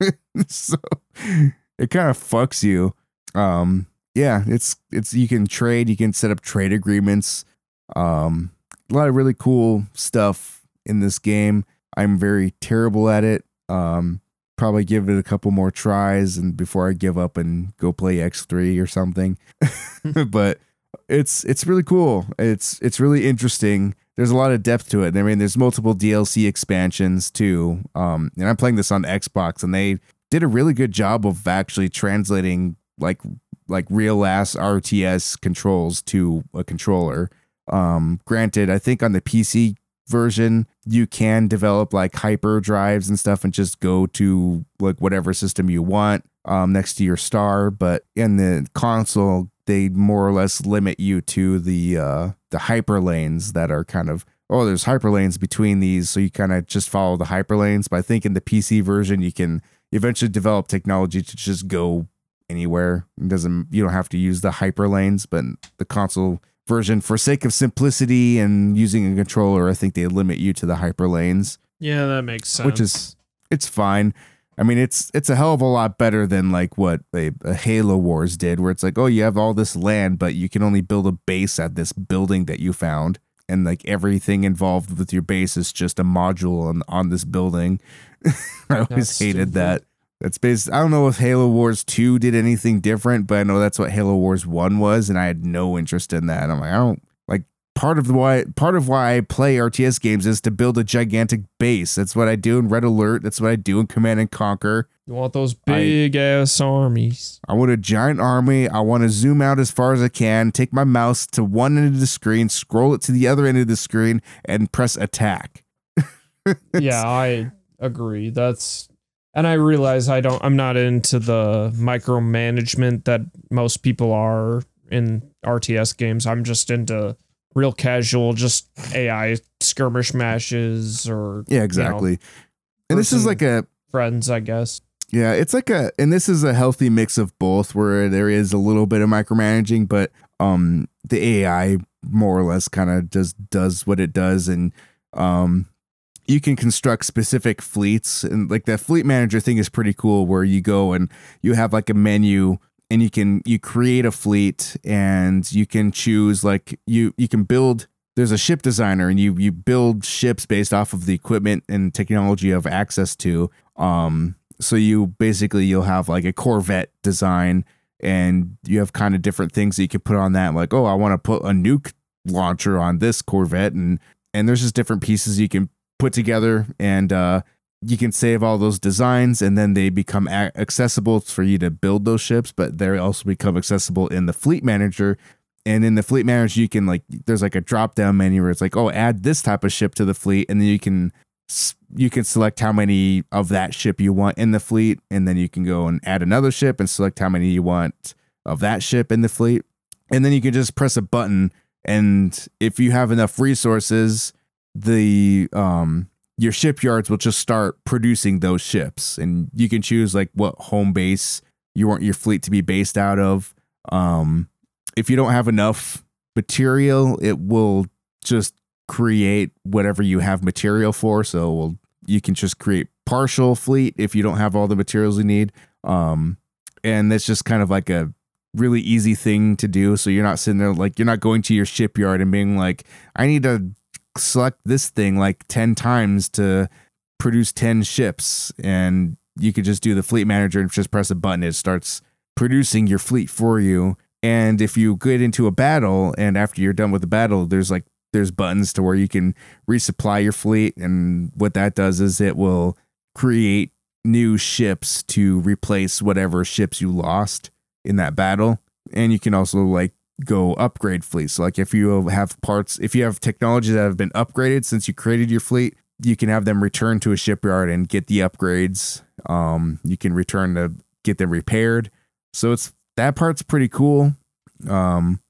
So it kind of fucks you. Um yeah it's it's you can trade you can set up trade agreements. Um a lot of really cool stuff in this game i'm very terrible at it um probably give it a couple more tries and before i give up and go play x3 or something but it's it's really cool. It's it's really interesting. There's a lot of depth to it. I mean, there's multiple DLC expansions too. Um, and I'm playing this on Xbox, and they did a really good job of actually translating like like real ass RTS controls to a controller. Um, granted, I think on the PC version you can develop like hyper drives and stuff and just go to like whatever system you want um, next to your star. But in the console, they more or less limit you to the uh, the hyper lanes that are kind of oh there's hyper lanes between these, so you kind of just follow the hyper lanes. But I think in the PC version, you can eventually develop technology to just go anywhere. It doesn't you don't have to use the hyper lanes, but the console version for sake of simplicity and using a controller. I think they limit you to the hyper lanes, Yeah, that makes sense. which is it's fine. I mean, it's it's a hell of a lot better than like what a, a Halo Wars did, where it's like, oh, you have all this land, but you can only build a base at this building that you found, and like everything involved with your base is just a module on on this building. I always That's hated stupid. that. That's based. I don't know if Halo Wars Two did anything different, but I know that's what Halo Wars One was, and I had no interest in that. I'm like, I don't like part of the why part of why I play RTS games is to build a gigantic base. That's what I do in Red Alert. That's what I do in Command and Conquer. you want those big ass armies. I want a giant army. I want to zoom out as far as I can, take my mouse to one end of the screen, scroll it to the other end of the screen, and press attack. yeah, I agree. That's and I realize I don't I'm not into the micromanagement that most people are in RTS games. I'm just into real casual, just AI skirmish matches or Yeah, exactly. and this is like a friends, I guess. Yeah, it's like a and this is a healthy mix of both where there is a little bit of micromanaging, but um the AI more or less kind of just does what it does and um you can construct specific fleets and like that fleet manager thing is pretty cool where you go and you have like a menu and you can you create a fleet and you can choose like you you can build there's a ship designer and you you build ships based off of the equipment and technology you have access to. Um so you basically you'll have like a corvette design and you have kind of different things that you can put on that like oh i want to put a nuke launcher on this corvette and and there's just different pieces you can put together and uh you can save all those designs and then they become accessible for you to build those ships but they also become accessible in the fleet manager. And in the fleet manager you can like there's like a drop down menu where it's like oh add this type of ship to the fleet. And then you can you can select how many of that ship you want in the fleet. And then you can go and add another ship and select how many you want of that ship in the fleet. And then you can just press a button. And if you have enough resources the um your shipyards will just start producing those ships. And you can choose like what home base you want your fleet to be based out of. Um if you don't have enough material it will just create whatever you have material for. So we'll, you can just create partial fleet if you don't have all the materials you need. Um and that's just kind of like a really easy thing to do. So you're not sitting there like you're not going to your shipyard and being like i need to select this thing like 10 times to produce 10 ships and you could just do the fleet manager and just press a button it starts producing your fleet for you. And if you get into a battle and after you're done with the battle there's like there's buttons to where you can resupply your fleet and what that does is it will create new ships to replace whatever ships you lost in that battle. And you can also like go upgrade fleets. Like if you have parts if you have technology that have been upgraded since you created your fleet you can have them return to a shipyard and get the upgrades. Um you can return to get them repaired. So it's that part's pretty cool. Um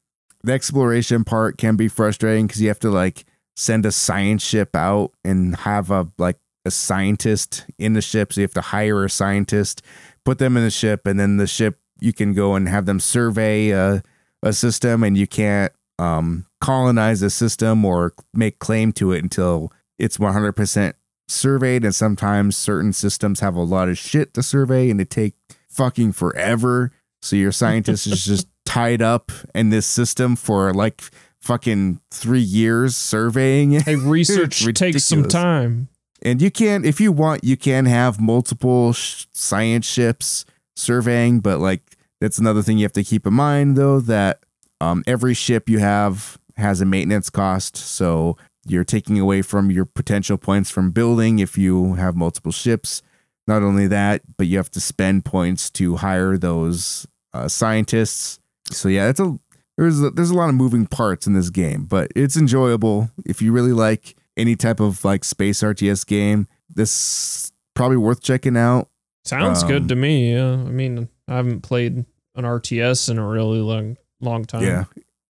the exploration part can be frustrating because you have to like send a science ship out and have a like a scientist in the ship. So you have to hire a scientist put them in the ship and then the ship you can go and have them survey a, a system and you can't um, colonize a system or make claim to it until it's 100% surveyed. And sometimes certain systems have a lot of shit to survey and it take fucking forever. So your scientist is just tied up in this system for like fucking three years surveying it. Hey, research takes some time. and you can if you want you can have multiple sh- science ships surveying but like that's another thing you have to keep in mind though that um, every ship you have has a maintenance cost so you're taking away from your potential points from building if you have multiple ships not only that but you have to spend points to hire those uh, scientists so yeah it's a there's a, there's a lot of moving parts in this game but it's enjoyable if you really like any type of like space RTS game this probably worth checking out Sounds Um, good to me. Yeah. I mean, I haven't played an RTS in a really long long time. yeah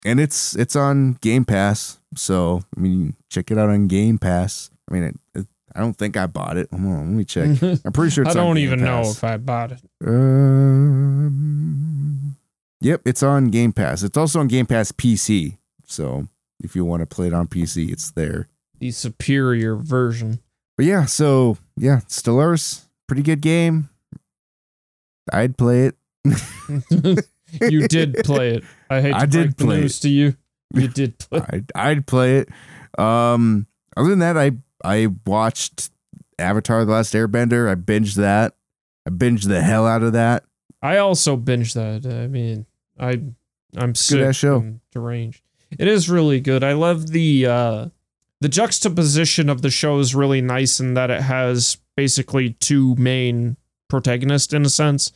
and it's it's on game pass so i mean check it out on game pass i mean it, it, i don't think i bought it Hold on, let me check i'm pretty sure I don't even know if I bought it. Um, yep, it's on Game Pass. It's also on Game Pass PC So if you want to play it on PC, it's there. The superior version. But yeah, so yeah, Stellaris, pretty good game. I'd play it. you did play it. I hate to I did play news to you. You did play. I'd, I'd play it. Um, other than that, I I watched Avatar: The Last Airbender. I binged that. I binged the hell out of that. I also binged that. I mean, I I'm sick ass show. and deranged. It is really good. I love the uh the juxtaposition of the show is really nice in that it has basically two main protagonists in a sense.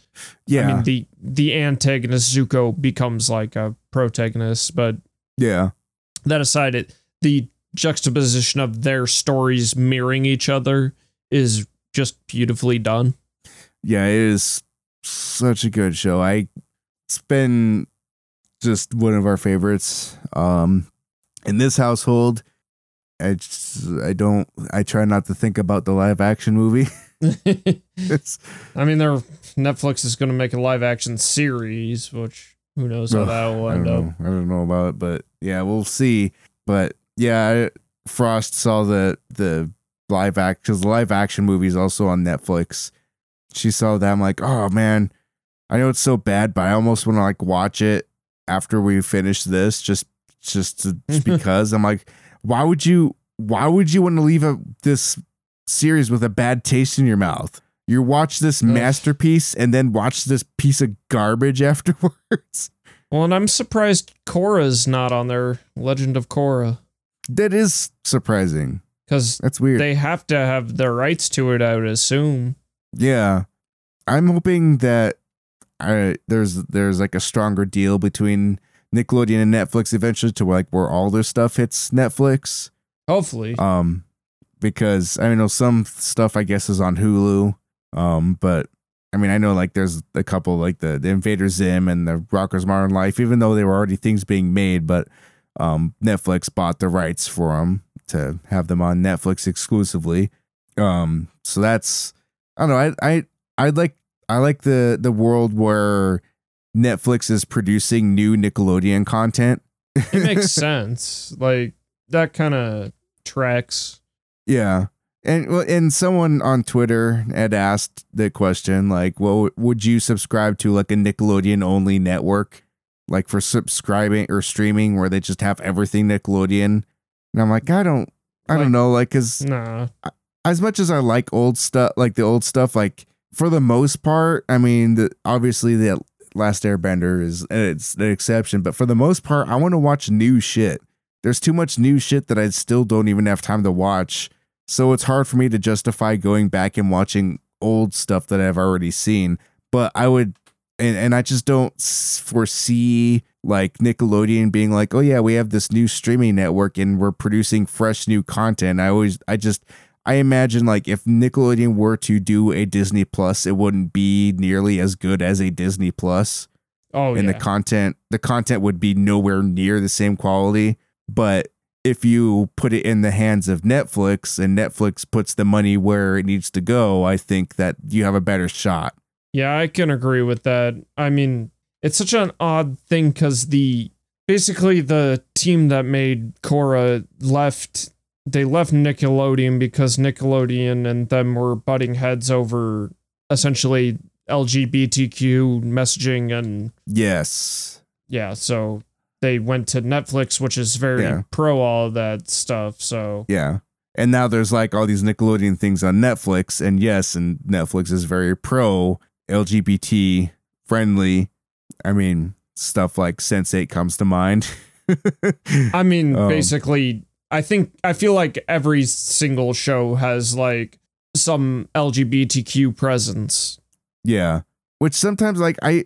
Yeah, I mean the the antagonist Zuko becomes like a protagonist, but yeah, that aside it the juxtaposition of their stories mirroring each other is just beautifully done. yeah. It is such a good show. I it's been just one of our favorites. Um, in this household, I just, I don't I try not to think about the live action movie. it's I mean, they're Netflix is going to make a live action series, which who knows how that will I end don't up. know. I don't know about it, but yeah, we'll see. But yeah, I, Frost saw the the live act because the live action movie is also on Netflix. She saw that. I'm like, oh man, I know it's so bad, but I almost want to like watch it after we finish this, just just to, just because I'm like, why would you? Why would you want to leave a, this series with a bad taste in your mouth? You watch this masterpiece and then watch this piece of garbage afterwards. Well, and I'm surprised Korra's not on there. Legend of Korra, That is surprising. because That's weird. they have to have the rights to it. I would assume. yeah. I'm hoping that I there's there's like a stronger deal between Nickelodeon and Netflix eventually to like where all their stuff hits Netflix. Hopefully, Um because I know some stuff I guess is on Hulu. Um but I mean I know like there's a couple like the, the Invader Zim and the Rocko's Modern Life even though they were already things being made but um Netflix bought the rights for them to have them on Netflix exclusively. Um so that's I don't know I I I like I like the the world where Netflix is producing new Nickelodeon content. it makes sense. Like that kind of tracks. Yeah. And well, and someone on Twitter had asked the question like, "Well, would you subscribe to like a Nickelodeon only network, like for subscribing or streaming, where they just have everything Nickelodeon?" And I'm like, I don't, I Like- don't know, like, cause Nah, as much as I like old stuff, like the old stuff, like for the most part, I mean, the, obviously the Last Airbender is it's the exception, but for the most part, I want to watch new shit. There's too much new shit that I still don't even have time to watch, so it's hard for me to justify going back and watching old stuff that I've already seen. But I would, and and I just don't foresee like Nickelodeon being like, oh yeah, we have this new streaming network and we're producing fresh new content. I always, I just I imagine like if Nickelodeon were to do a Disney Plus, it wouldn't be nearly as good as a Disney Plus, oh and yeah, the content the content would be nowhere near the same quality. But if you put it in the hands of Netflix and Netflix puts the money where it needs to go, I think that you have a better shot. Yeah, I can agree with that. I mean, it's such an odd thing because the basically the team that made Korra left. They left Nickelodeon because Nickelodeon and them were butting heads over essentially LGBTQ messaging and Yes. yeah. So they went to Netflix, which is very Yeah. pro all that stuff. So Yeah. And now there's like all these Nickelodeon things on Netflix. And yes, and Netflix is very pro LGBT friendly. I mean, stuff like Sense8 comes to mind. I mean, Um, basically, I think I feel like every single show has like some LGBTQ presence. yeah. Which sometimes like I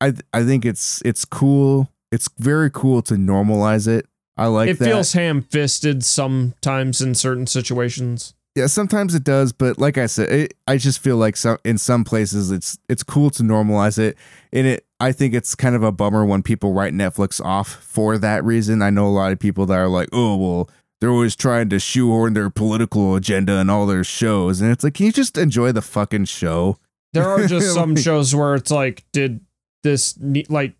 I I think it's it's cool. It's very cool to normalize it. I like it that. feels ham-fisted sometimes in certain situations. yeah, sometimes it does, but like I said, it, I just feel like some in some places it's it's cool to normalize it. And it, I think it's kind of a bummer when people write Netflix off for that reason. I know a lot of people that are like, oh well, they're always trying to shoehorn their political agenda in all their shows, and it's like, can you just enjoy the fucking show? There are just some shows where it's like, did this like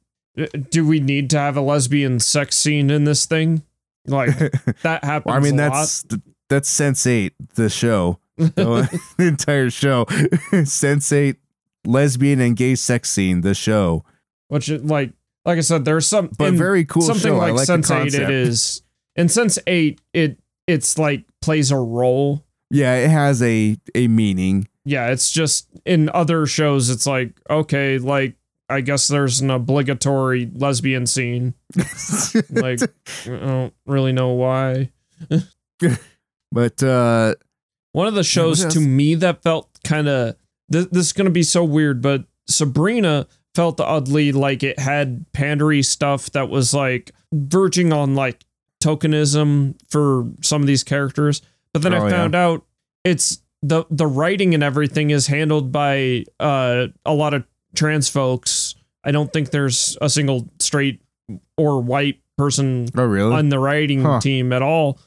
do we need to have a lesbian sex scene in this thing? Like that happens. Well, I mean, that's that's Sense Eight, the show, the entire show. Sense Eight, lesbian and gay sex scene, the show. Which, like, like I said, there's some, but in, very cool. Something show. like, like Sense Eight. It is in Sense Eight. It it's like plays a role. Yeah, it has a a meaning. Yeah, it's just in other shows. It's like okay, like I guess there's an obligatory lesbian scene. like I don't really know why. but uh one of the shows to me that felt kind of th- this is going to be so weird, but Sabrina felt oddly like it had pandery stuff that was like verging on like tokenism for some of these characters. But then oh, I found yeah. out it's the the writing and everything is handled by uh, a lot of trans folks. I don't think there's a single straight or white person oh, really? on the writing huh. team at all.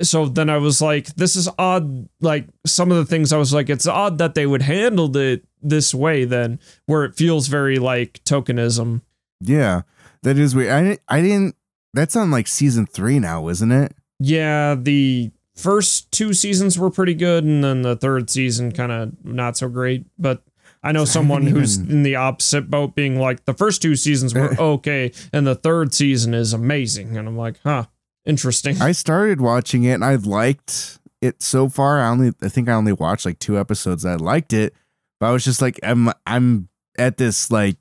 So then I was like, this is odd. Like some of the things I was like, it's odd that they would handle it this way then, where it feels very like tokenism. Yeah, that is weird. I, I didn't, that's on like season three now, isn't it? Yeah, the first two seasons were pretty good, and then the third season kind of not so great. But I know someone who's in the opposite boat, being like, the first two seasons were okay, and the third season is amazing. And I'm like, huh, interesting. I started watching it, and I liked it so far. I only, I think I only watched like two episodes. I liked it, but I was just like, I'm, I'm at this like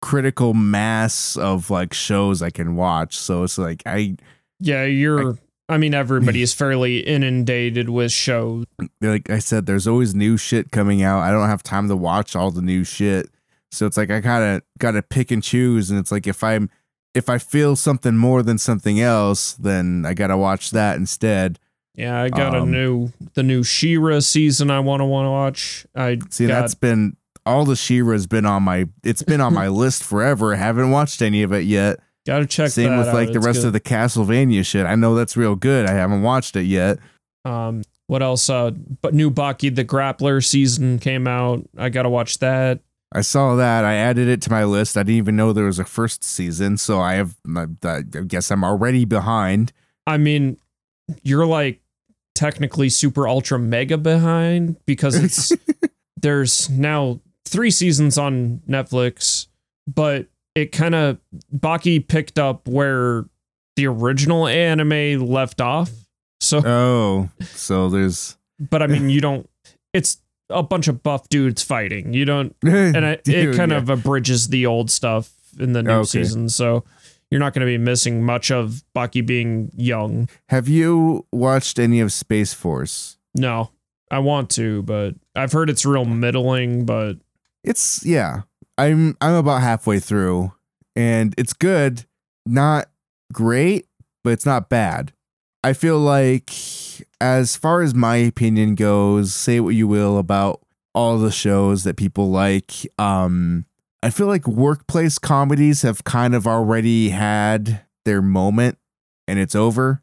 critical mass of like shows I can watch. So it's like I, yeah, you're. I, I mean, everybody is fairly inundated with shows. Like I said, there's always new shit coming out. I don't have time to watch all the new shit. So it's like I gotta gotta pick and choose. And it's like if I'm if I feel something more than something else, then I gotta watch that instead. Yeah, I got um, a new the new She-Ra season I wanna wanna watch. I see got, that's been all the She-Ra's been on my it's been on my list forever. I haven't watched any of it yet. Gotta check. Same with like out. the it's rest good. of the Castlevania shit. I know that's real good. I haven't watched it yet. Um, what else? Uh, but new Baki the Grappler season came out. I gotta watch that. I saw that. I added it to my list. I didn't even know there was a first season, so I have. I guess I'm already behind. I mean, you're like technically super ultra mega behind because it's there's now three seasons on Netflix, but it kind of Baki picked up where the original anime left off. So oh, so there's. But I mean, you don't. It's a bunch of buff dudes fighting. You don't, and it, it kind yeah. of abridges the old stuff in the new okay. season. So you're not going to be missing much of Baki being young. Have you watched any of Space Force? No, I want to, but I've heard it's real middling. But it's yeah, I'm I'm about halfway through and it's good, not great, but it's not bad. I feel like as far as my opinion goes, say what you will about all the shows that people like, um I feel like workplace comedies have kind of already had their moment and it's over.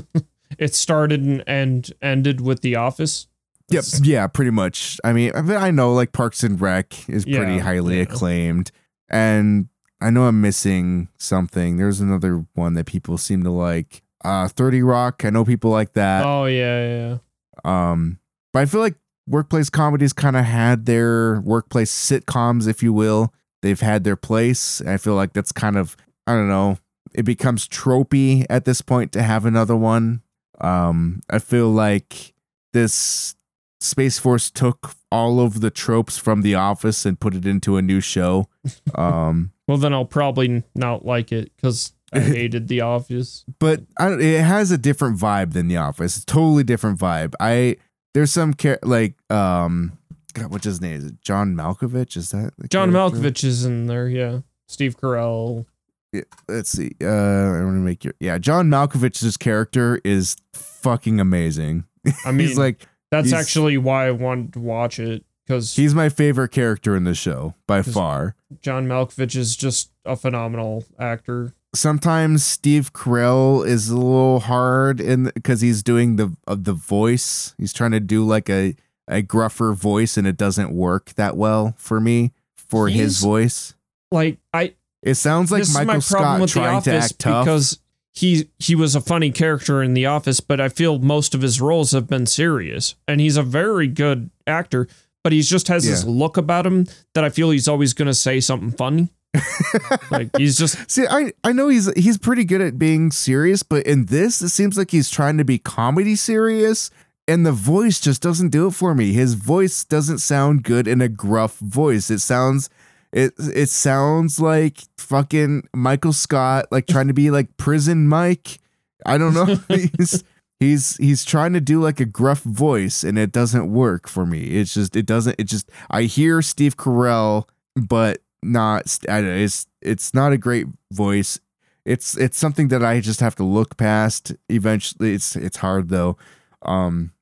it started and ended with The Office. Yep. Yeah, pretty much. I mean, I know like Parks and Rec is pretty Yeah, highly yeah. acclaimed. And I know I'm missing something. There's another one that people seem to like. Uh 30 Rock. I know people like that. Oh yeah, yeah. Um, but I feel like workplace comedies kind of had their workplace sitcoms, if you will. They've had their place. I feel like that's kind of I don't know. It becomes tropey at this point to have another one. Um, I feel like this Space Force took all of the tropes from The Office and put it into a new show. Um, Well, then I'll probably not like it because I hated The Office. but I, it has a different vibe than The Office. It's totally different vibe. I there's some char- like um, God, what's his name? Is it John Malkovich? Is that John character? Malkovich is in there, yeah. Steve Carell. Yeah, let's see. Uh, I want to make your yeah. John Malkovich's character is fucking amazing. I mean, he's like that's he's- actually why I wanted to watch it because he's my favorite character in the show by far. John Malkovich is just a phenomenal actor. sometimes Steve Carell is a little hard in because he's doing the uh, the voice. He's trying to do like a a gruffer voice, and it doesn't work that well for me for his voice. Like I, It sounds like Michael Scott trying to act tough. because he he was a funny character in The Office, but I feel most of his roles have been serious, and he's a very good actor. But he just has this look about him that I feel he's always going to say something funny. like he's just See, I I know he's he's pretty good at being serious, but in this, it seems like he's trying to be comedy serious, and the voice just doesn't do it for me. His voice doesn't sound good in a gruff voice. It sounds it it sounds like fucking Michael Scott, like trying to be like prison Mike. I don't know. he's he's he's trying to do like a gruff voice, and it doesn't work for me. It's just it doesn't. It just I hear Steve Carell, but not. I don't know, It's it's not a great voice. It's it's something that I just have to look past. Eventually, it's it's hard though. Um,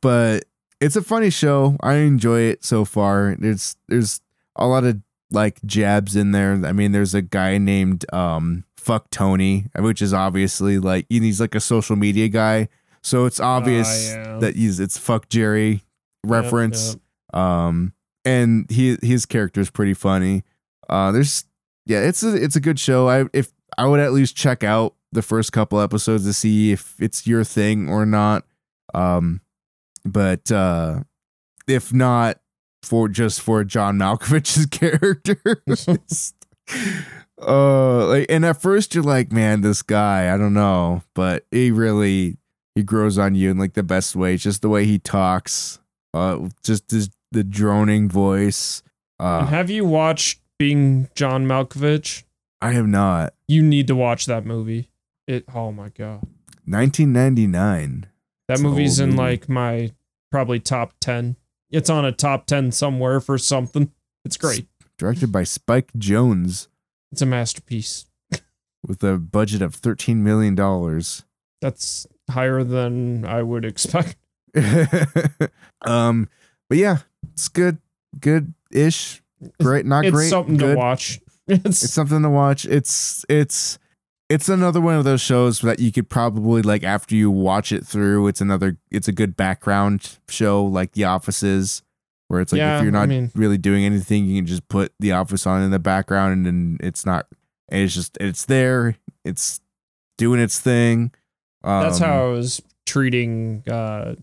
but it's a funny show. I enjoy it so far. There's there's a lot of like jabs in there. I mean, there's a guy named um fuck Tony, which is obviously like he's like a social media guy. So it's obvious yeah. that he's it's fuck Jerry reference. Um, and he his character is pretty funny. Uh, there's yeah, it's a it's a good show. I if I would at least check out the first couple episodes to see if it's your thing or not. Um, but uh, if not, for just for John Malkovich's character. Uh like and at first you're like man this guy i don't know but he really he grows on you in like the best way just the way he talks uh just his the droning voice uh have you watched Being John Malkovich? i have not You need to watch that movie. It. Oh my god, 1999 that It's movie's in movie. like my probably top ten. It's on a top ten somewhere for something. It's great. directed by Spike Jonze It's a masterpiece. with a budget of 13 million dollars That's higher than I would expect. um but yeah it's good good ish great not it's great something good. to watch. It's, it's something to watch. It's it's it's another one of those shows that you could probably like after you watch it through. It's another. It's a good background show like The Office is, where it's like Yeah, if you're I not mean- really doing anything, you can just put The Office on in the background, and then it's not. It's just it's there. It's doing its thing. Um, that's how I was treating uh,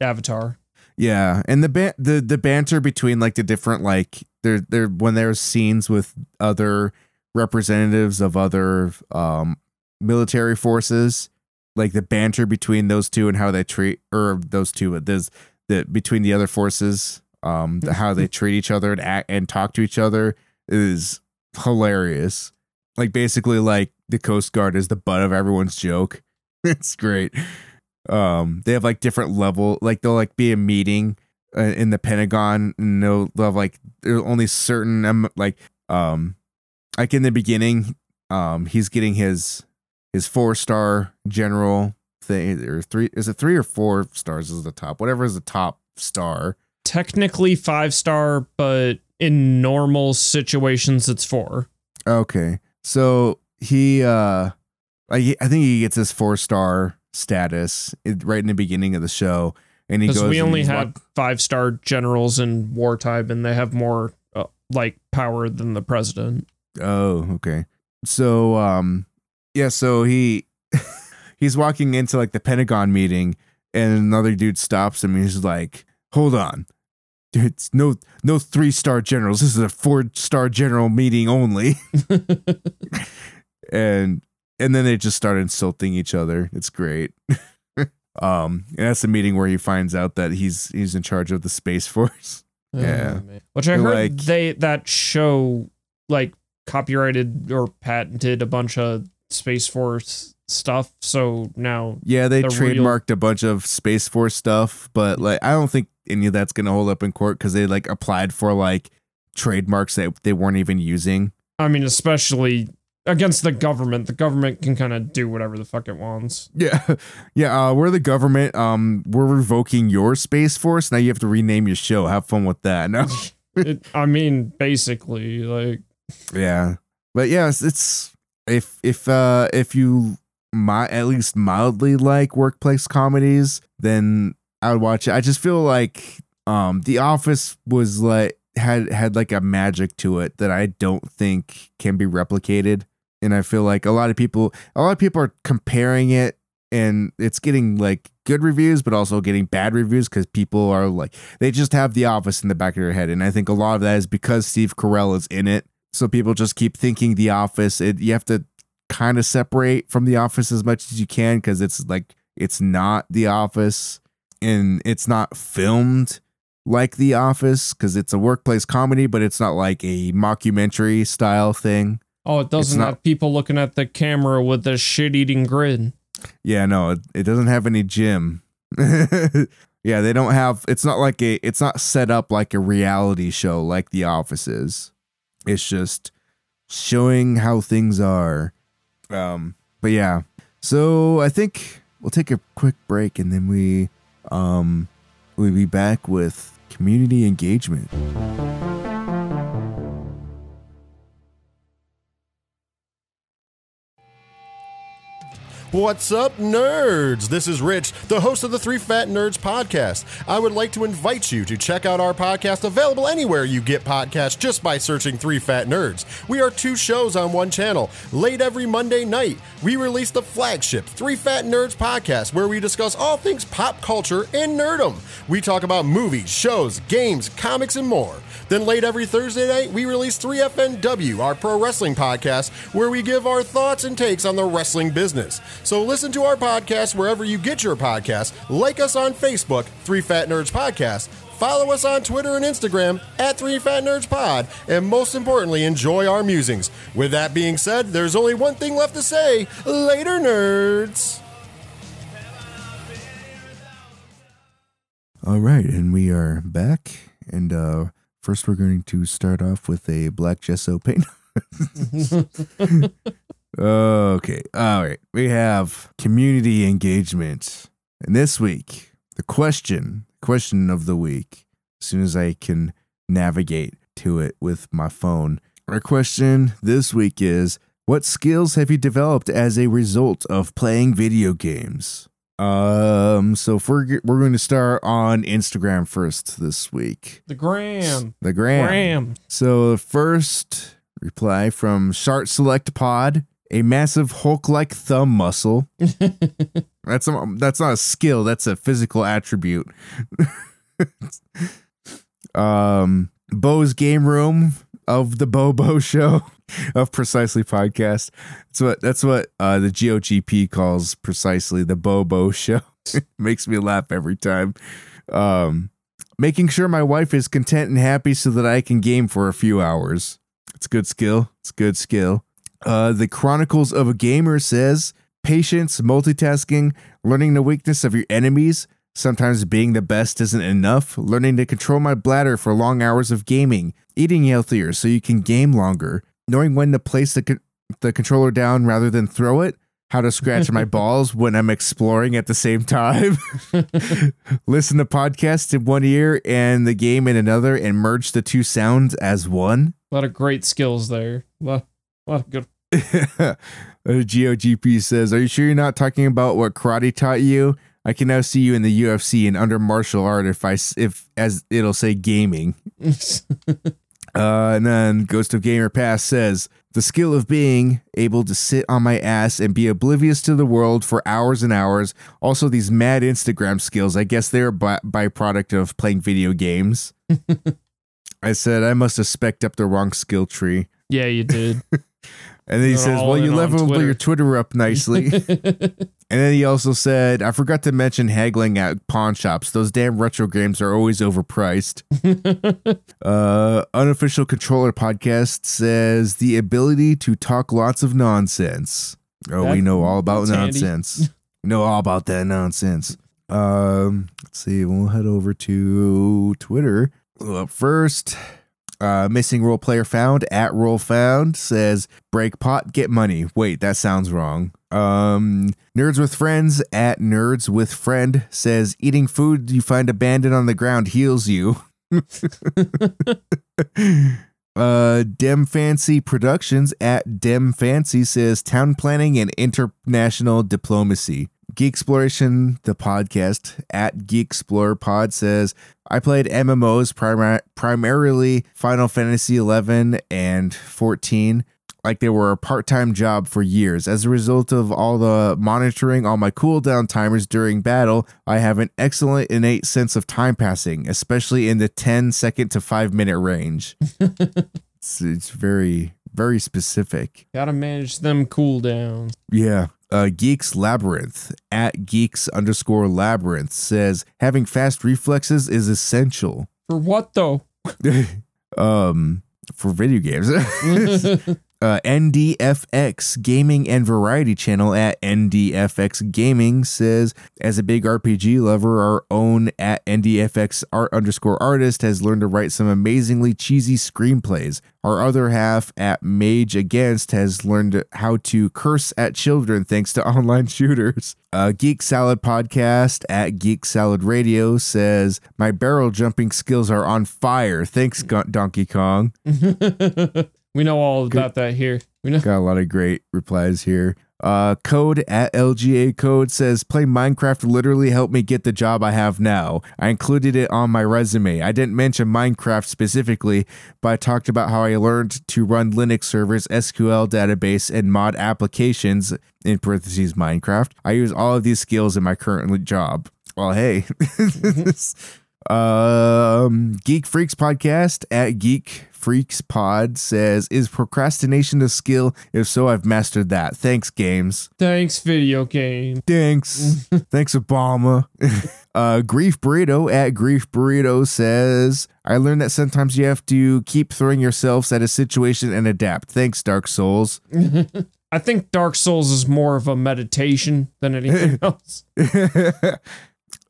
Avatar. Yeah, and the ban- the the banter between like the different like there there when there's scenes with other representatives of other um military forces, like the banter between those two and how they treat or those two, but there's the between the other forces, um, the, how they treat each other and act and talk to each other is hilarious. Like basically, like the Coast Guard is the butt of everyone's joke. it's great um they have like different level like they'll like be a meeting uh, in the pentagon and they'll, they'll have like there's only certain um, like um like in the beginning um he's getting his his four star general thing or three is it three or four stars is the top whatever is the top star Technically five star, but in normal situations it's four. okay so he uh he- i think he gets his four star status right in the beginning of the show and he goes we only have five star generals in wartime, and they have more uh, like power than the president. Oh, okay. So um yeah, so he he's walking into like the Pentagon meeting and another dude stops him and he's like, "Hold on. It's no no three-star generals. This is a four-star general meeting only." and and then they just start insulting each other. It's great. um and that's the meeting where he finds out that he's he's in charge of the space force. Yeah. Oh, man. Which I heard like- they that show like copyrighted or patented a bunch of Space Force stuff. So now Yeah, they the real- trademarked a bunch of Space Force stuff, but like I don't think any of that's gonna hold up in court because they like applied for like trademarks that they weren't even using. I mean, especially against the government, the government can kind of do whatever the fuck it wants. Yeah, yeah. Uh, we're the government. Um, we're revoking your Space Force. Now you have to rename your show. Have fun with that. No, It, I mean, basically, like yeah, but yes, it's if if uh if you my at least mildly like workplace comedies, then I would watch it. I just feel like um The Office was like had had like a magic to it that I don't think can be replicated. And I feel like a lot of people a lot of people are comparing it and it's getting like good reviews but also getting bad reviews because people are like they just have the office in the back of their head and i think a lot of that is because steve carell is in it so people just keep thinking the office it, you have to kind of separate from the office as much as you can because it's like it's not the office and it's not filmed like the office because it's a workplace comedy but it's not like a mockumentary style thing Oh, it doesn't not- have people looking at the camera with a shit eating grin. Yeah, no, it, it doesn't have any gym. yeah, they don't have it's not like a it's not set up like a reality show like The Office is. It's just showing how things are. Um but yeah. So I think we'll take a quick break and then we um we'll be back with community engagement. What's up, nerds? This is Rich, the host of the Three Fat Nerds podcast. I would like to invite you to check out our podcast available anywhere you get podcasts just by searching Three Fat Nerds. We are two shows on one channel. Late every Monday night, we release the flagship Three Fat Nerds podcast where we discuss all things pop culture and nerdom. We talk about movies, shows, games, comics, and more. Then late every Thursday night, we release 3FNW, our pro wrestling podcast, where we give our thoughts and takes on the wrestling business. So listen to our podcast wherever you get your podcasts, like us on Facebook, Three Fat Nerds Podcast, follow us on Twitter and Instagram at Three Fat Nerds Pod, and most importantly, enjoy our musings. With that being said, there's only one thing left to say later, nerds! All right, and we are back. And uh first we're going to start off with a black gesso paint. okay. All right. We have community engagement. And this week, the question, question of the week, as soon as I can navigate to it with my phone. Our question this week is what skills have you developed as a result of playing video games? Um, so if we're we're going to start on Instagram first this week. The gram. The gram. Gram. So the first reply from Shart Select Pod, a massive Hulk-like thumb muscle. that's a, that's not a skill. That's a physical attribute. um, Bo's game room of the Bobo Show of Precisely podcast. That's what that's what uh, the GOGP calls precisely the Bobo Show. Makes me laugh every time. Um, making sure my wife is content and happy so that I can game for a few hours. It's good skill. It's good skill. Uh, the Chronicles of a Gamer says patience, multitasking, learning the weakness of your enemies. Sometimes being the best isn't enough. Learning to control my bladder for long hours of gaming. Eating healthier so you can game longer. Knowing when to place the, con- the controller down rather than throw it. How to scratch my balls when I'm exploring at the same time. Listen to podcasts in one ear and the game in another and merge the two sounds as one. A lot of great skills there. A lot, a lot of good. Uh, GOGP says, Are you sure you're not talking about what karate taught you? I can now see you in the UFC and under martial art if I if as it'll say gaming. Uh, and then Ghost of Gamer Pass says the skill of being able to sit on my ass and be oblivious to the world for hours and hours. Also, these mad Instagram skills. I guess they're a by- byproduct of playing video games. I said I must have specked up the wrong skill tree. yeah, you did. And then he They're says, "Well, you on leveled Twitter." your Twitter up nicely." and then he also said, "I forgot to mention haggling at pawn shops. Those damn retro games are always overpriced." uh, unofficial controller podcast says the ability to talk lots of nonsense. Oh, we know all about handy. nonsense. we know all about that nonsense. Um, let's see. We'll head over to Twitter. Well, first, uh, missing role player found at role found says break pot get money. Wait, that sounds wrong. Um, nerds with friends at nerds with friend says eating food you find abandoned on the ground heals you. uh, Dem Fancy Productions at Dem Fancy says town planning and international diplomacy. Geek Exploration, the podcast at Geek Explorer Pod says, I played MMOs primar- primarily Final Fantasy 11 and 14 like they were a part-time job for years. As a result of all the monitoring all my cooldown timers during battle, I have an excellent innate sense of time passing, especially in the 10 second to 5 minute range. it's, it's very very specific. Gotta manage them cooldowns. Yeah. Uh, Geeks Labyrinth at Geeks underscore Labyrinth says having fast reflexes is essential. For what though? um, for video games. uh, NDFX Gaming and Variety Channel at NDFX Gaming says, as a big RPG lover, our own at NDFX art underscore artist has learned to write some amazingly cheesy screenplays. Our other half at Mage Against has learned how to curse at children thanks to online shooters. Uh, Geek Salad Podcast at Geek Salad Radio says, My barrel jumping skills are on fire. Thanks, Donkey Kong. We know all about that here. We know. Got a lot of great replies here. Uh, code at LGA Code says, Play Minecraft literally helped me get the job I have now. I included it on my resume. I didn't mention Minecraft specifically, but I talked about how I learned to run Linux servers, SQL database, and mod applications, in parentheses, Minecraft. I use all of these skills in my current job. Well, hey. um, Geek Freaks Podcast at Geek Freaks Pod says, Is procrastination a skill? If so, I've mastered that. Thanks, games. Thanks, video game. Thanks. Thanks, Obama. uh, Grief Burrito at Grief Burrito says, I learned that sometimes you have to keep throwing yourselves at a situation and adapt. Thanks, Dark Souls. I think Dark Souls is more of a meditation than anything else.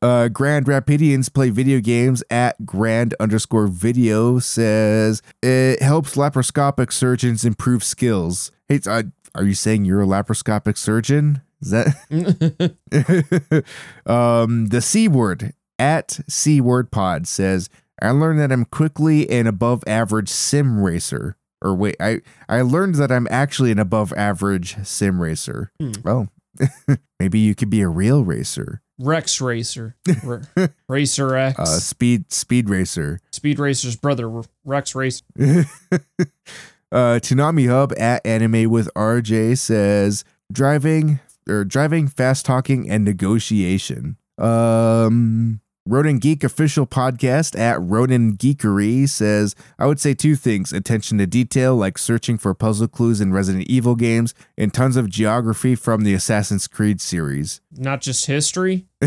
Uh, Grand Rapidians play video games at grand underscore video says it helps laparoscopic surgeons improve skills. Hey, uh, are you saying you're a laparoscopic surgeon? Is that um, the C word at C word pod says I learned that I'm quickly an above average sim racer. Or wait, I I learned that I'm actually an above average sim racer. Hmm. Well, maybe you could be a real racer. Rex Racer, Racer X, uh, Speed Speed Racer, Speed Racer's brother, Rex Racer. uh, Tsunami Hub at Anime with RJ says driving or driving, fast talking, and negotiation. Um, Ronin Geek official podcast at Ronin Geekery says, I would say two things attention to detail, like searching for puzzle clues in Resident Evil games, and tons of geography from the Assassin's Creed series. Not just history?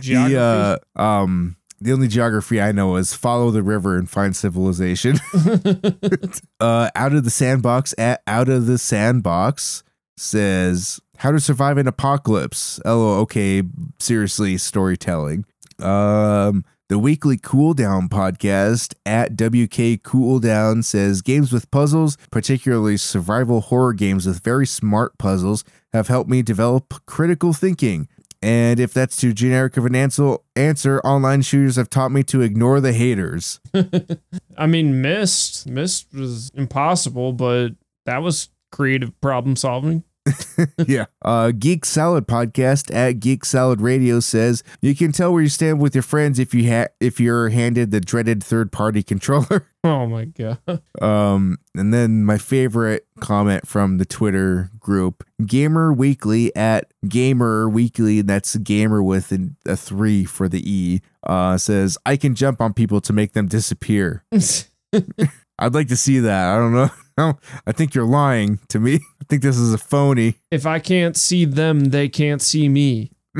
geography? The, uh, um, the only geography I know is follow the river and find civilization. uh, out of the sandbox at Out of the Sandbox says, How to survive an apocalypse. Oh, okay. Seriously, storytelling. Um, the weekly cooldown podcast at WK Cooldown says games with puzzles, particularly survival horror games with very smart puzzles, have helped me develop critical thinking. And if that's too generic of an answer, answer, online shooters have taught me to ignore the haters. I mean, Myst, Myst was impossible, but that was creative problem solving. yeah. Uh, Geek Salad podcast at Geek Salad Radio says you can tell where you stand with your friends if you ha- if you're handed the dreaded third party controller. Oh my god. Um, and then my favorite comment from the Twitter group, Gamer Weekly at Gamer Weekly, that's Gamer with an, a three for the E, uh, says I can jump on people to make them disappear. I'd like to see that. I don't know. I think you're lying to me. I think this is a phony. If I can't see them, they can't see me.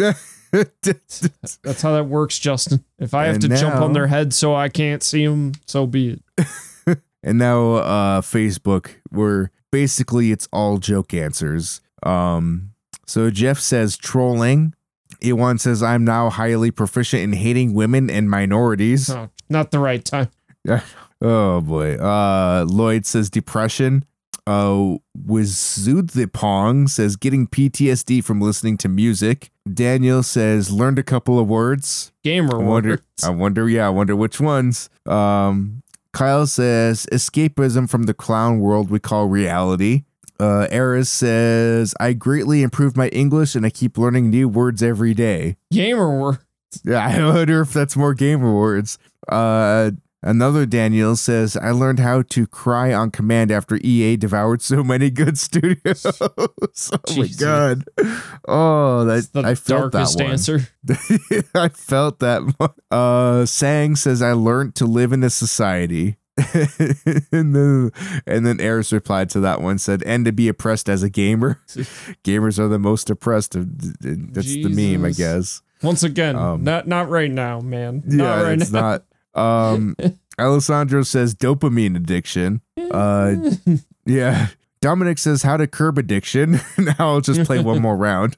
That's how that works, Justin. If I have and to now, jump on their head so I can't see them, so be it. and now uh Facebook, where basically it's all joke answers. Um so Jeff says trolling. Ewan says I'm now highly proficient in hating women and minorities. Oh, not the right time. Yeah. Oh boy. Uh Lloyd says depression. Uh Pong says getting PTSD from listening to music. Daniel says learned a couple of words. Gamer I wonder, words. I wonder, yeah, I wonder which ones. Um Kyle says escapism from the clown world we call reality. Uh, Eris says, I greatly improved my English and I keep learning new words every day. Gamer words. Yeah, I wonder if that's more gamer words. Uh, another Daniel says, I learned how to cry on command after EA devoured so many good studios. oh my god. Oh, that the I felt that darkest one. answer. I felt that one. Uh, Sang says, I learned to live in a society. and then and then Eris replied to that one said and to be oppressed as a gamer gamers are the most oppressed that's the meme i guess Once again, Um, not not right now, man. yeah not right it's now. not um alessandro says dopamine addiction. Uh yeah. Dominic says how to curb addiction. Now i'll just play one more round.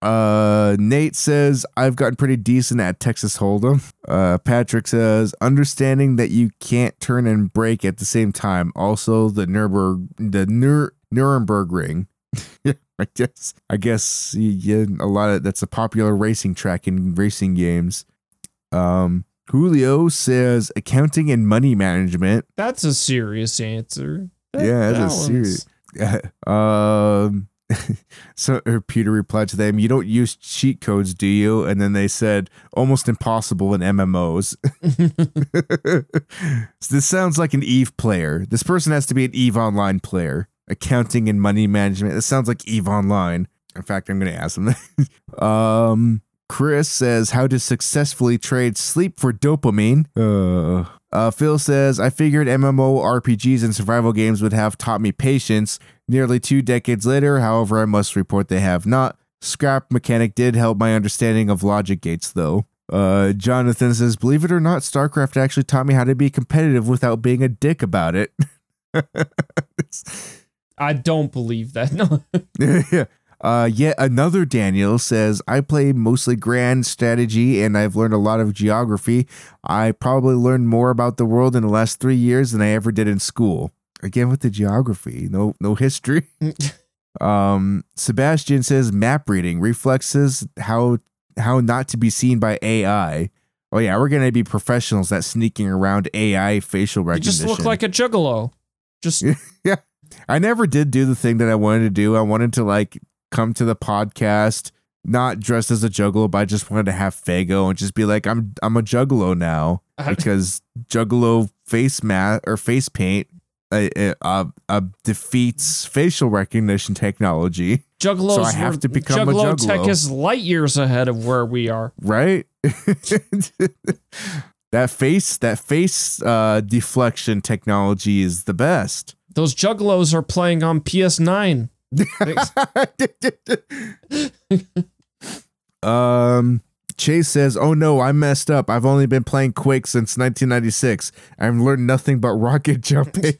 Uh nate says i've gotten pretty decent at texas hold'em. Uh patrick says understanding that you can't turn and brake at the same time. Also the nuremberg the Nur- nuremberg ring. Yeah i guess i guess yeah a lot of that's a popular racing track in racing games. Um julio says accounting and money management That's a serious answer. That- Yeah, that that's one's- serious. um so Peter replied to them, "You don't use cheat codes, do you?" And then they said, "Almost impossible in MMOs." so this sounds like an Eve player. This person has to be an Eve Online player. Accounting and money management. This sounds like Eve Online. In fact, I'm going to ask them. um, Chris says how to successfully trade sleep for dopamine. Uh, uh, Phil says I figured MMO RPGs and survival games would have taught me patience. Nearly two decades later, however, I must report they have not. Scrap mechanic did help my understanding of logic gates, though. Uh, Jonathan says, believe it or not, StarCraft actually taught me how to be competitive without being a dick about it. I don't believe that. No. yeah. Uh, yet another Daniel says, I play mostly grand strategy and I've learned a lot of geography. I probably learned more about the world in the last three years than I ever did in school. Again with the geography, no no history. um, Sebastian says map reading reflexes how how not to be seen by AI. Oh yeah, we're gonna be professionals that sneaking around AI facial you recognition. just look like a juggalo. Just yeah. I never did do the thing that I wanted to do. I wanted to like come to the podcast not dressed as a juggalo, but I just wanted to have Fago and just be like, I'm I'm a juggalo now because juggalo face mat or face paint uh, uh, uh, defeats facial recognition technology, juggalos. So I have were- to become a juggalo tech is light years ahead of where we are. right? that face that face uh, deflection technology is the best. Those juggalos are playing on PS9. um Chase says, "Oh no, I messed up. I've only been playing Quake since 1996. I've learned nothing but rocket jumping."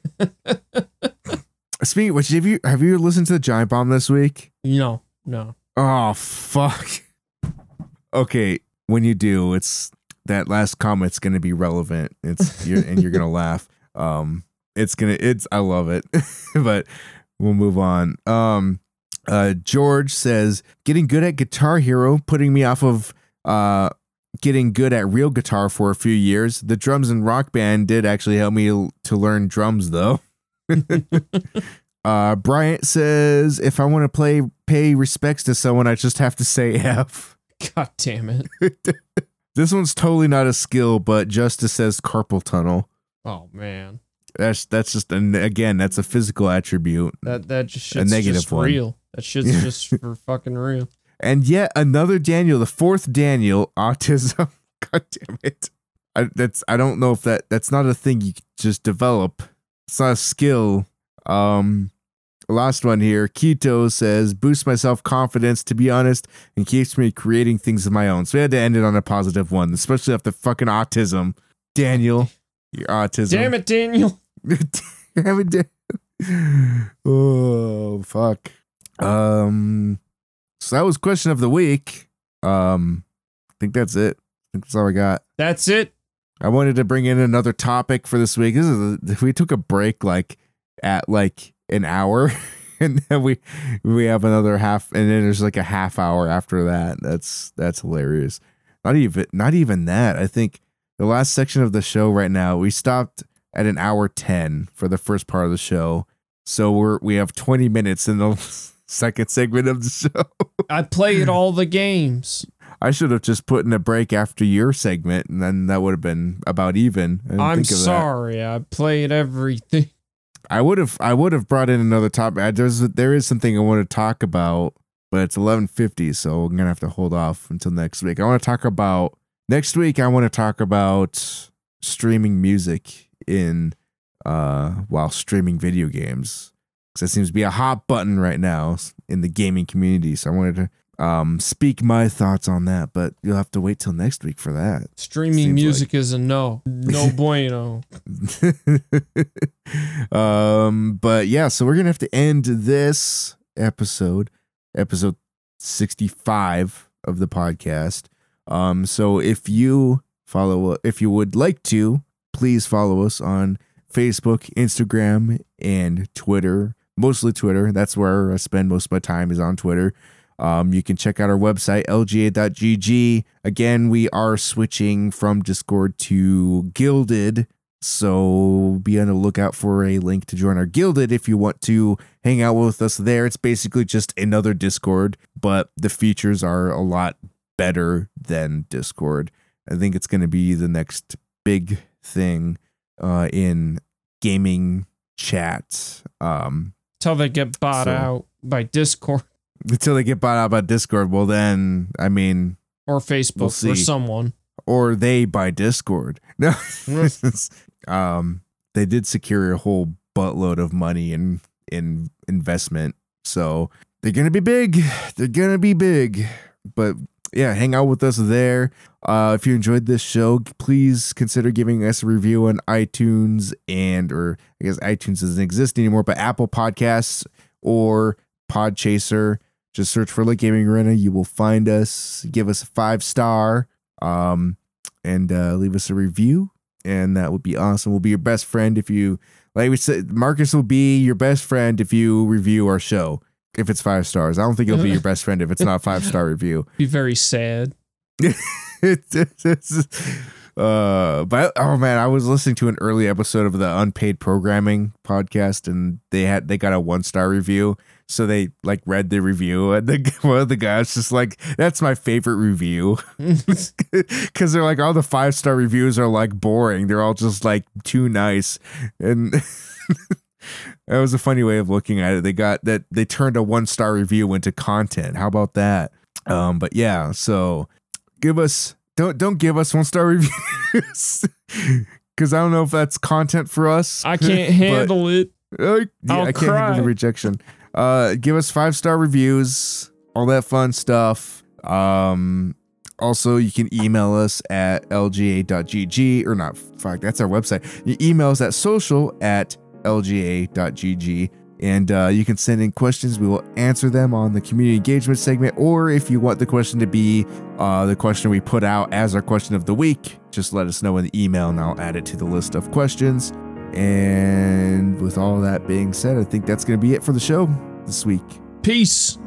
Speaking which, have you have you listened to the Giant Bomb this week? No, no. Oh fuck. Okay, when you do, it's that last comment's gonna be relevant. It's you're, and you're gonna laugh. Um, it's gonna it's I love it, but we'll move on. Um, uh, George says getting good at Guitar Hero, putting me off of uh getting good at real guitar for a few years. The drums in Rock Band did actually help me to learn drums though. Uh, Bryant says, if I want to play, pay respects to someone, I just have to say F. God damn it. This one's totally not a skill, but Justice says carpal tunnel. Oh man. That's that's just an again, that's a physical attribute. That that just A shit's negative just one. real. That shit's just for fucking real. And yet another Daniel, the fourth Daniel, autism. God damn it. I, that's I don't know if that that's not a thing you just develop. It's not a skill. Um last one here. Keto says boost my self confidence to be honest and keeps me creating things of my own. So we had to end it on a positive one, especially after fucking autism. Daniel, your autism. Damn it, Daniel. Damn it, Dan- oh fuck. Um so that was question of the week. Um I think that's it. I think that's all I got. That's it. I wanted to bring in another topic for this week. This is a, we took a break like at like an hour and then we we have another half and then there's like a half hour after that. That's that's hilarious. Not even not even that. I think the last section of the show right now, we stopped at an hour 10 for the first part of the show. So we're we have 20 minutes in the second segment of the show. I played all the games. I should have just put in a break after your segment, and then that would have been about even. I'm of that. sorry. I played everything. I would have I would have brought in another topic. There's there is something I want to talk about, but it's 11:50, so I'm gonna have to hold off until next week. I want to talk about next week. I want to talk about streaming music in uh while streaming video games because that seems to be a hot button right now in the gaming community. So I wanted to um speak my thoughts on that, but you'll have to wait till next week for that. Streaming Seems music is a no. No bueno. um, but yeah, so we're gonna have to end this episode, episode sixty-five of the podcast. Um, so if you follow, if you would like to, please follow us on Facebook, Instagram, and Twitter. Mostly Twitter. That's where I spend most of my time is on Twitter. Um, you can check out our website, lga.gg. Again, we are switching from Discord to Guilded. So be on the lookout for a link to join our Guilded if you want to hang out with us there. It's basically just another Discord, but the features are a lot better than Discord. I think it's going to be the next big thing uh, in gaming chat. Um, Till they get bought So- out by Discord until they get bought out by Discord, well, then, I mean, or Facebook We'll or someone. or they buy Discord. No, um, they did secure a whole buttload of money in in investment, so they're gonna be big. They're gonna be big. But yeah, hang out with us there. Uh, if you enjoyed this show, please consider giving us a review on iTunes and or I guess iTunes doesn't exist anymore, but Apple Podcasts or Podchaser. Just search for Lit Gaming Arena. You will find us. Give us a five star. Um, and uh, leave us a review, and that would be awesome. We'll be your best friend if you, like we said, Marcus will be your best friend if you review our show. If it's five stars, I don't think it'll be your best friend if it's not a five star review. Be very sad. It's- it's- uh, but oh man, I was listening to an early episode of the Unpaid Programming podcast, and they had they got a one star review. So they like read the review, and the one of the guys just like, "That's my favorite review," because they're like all the five star reviews are like boring. They're all just like too nice, and that was a funny way of looking at it. They got that they turned a one star review into content. How about that? Um, but yeah, so give us don't don't give us one star reviews because I don't know if that's content for us. I can't But- handle it. uh, yeah, I'll I can't handle the rejection. Uh, give us five star reviews, all that fun stuff. Um, also, you can email us at lga.gg or not. Fuck, that's our website. You email us at social at lga.gg. And uh, you can send in questions. We will answer them on the community engagement segment. Or if you want the question to be uh, the question we put out as our question of the week, just let us know in the email and I'll add it to the list of questions. And with all that being said, I think that's going to be it for the show this week. Peace.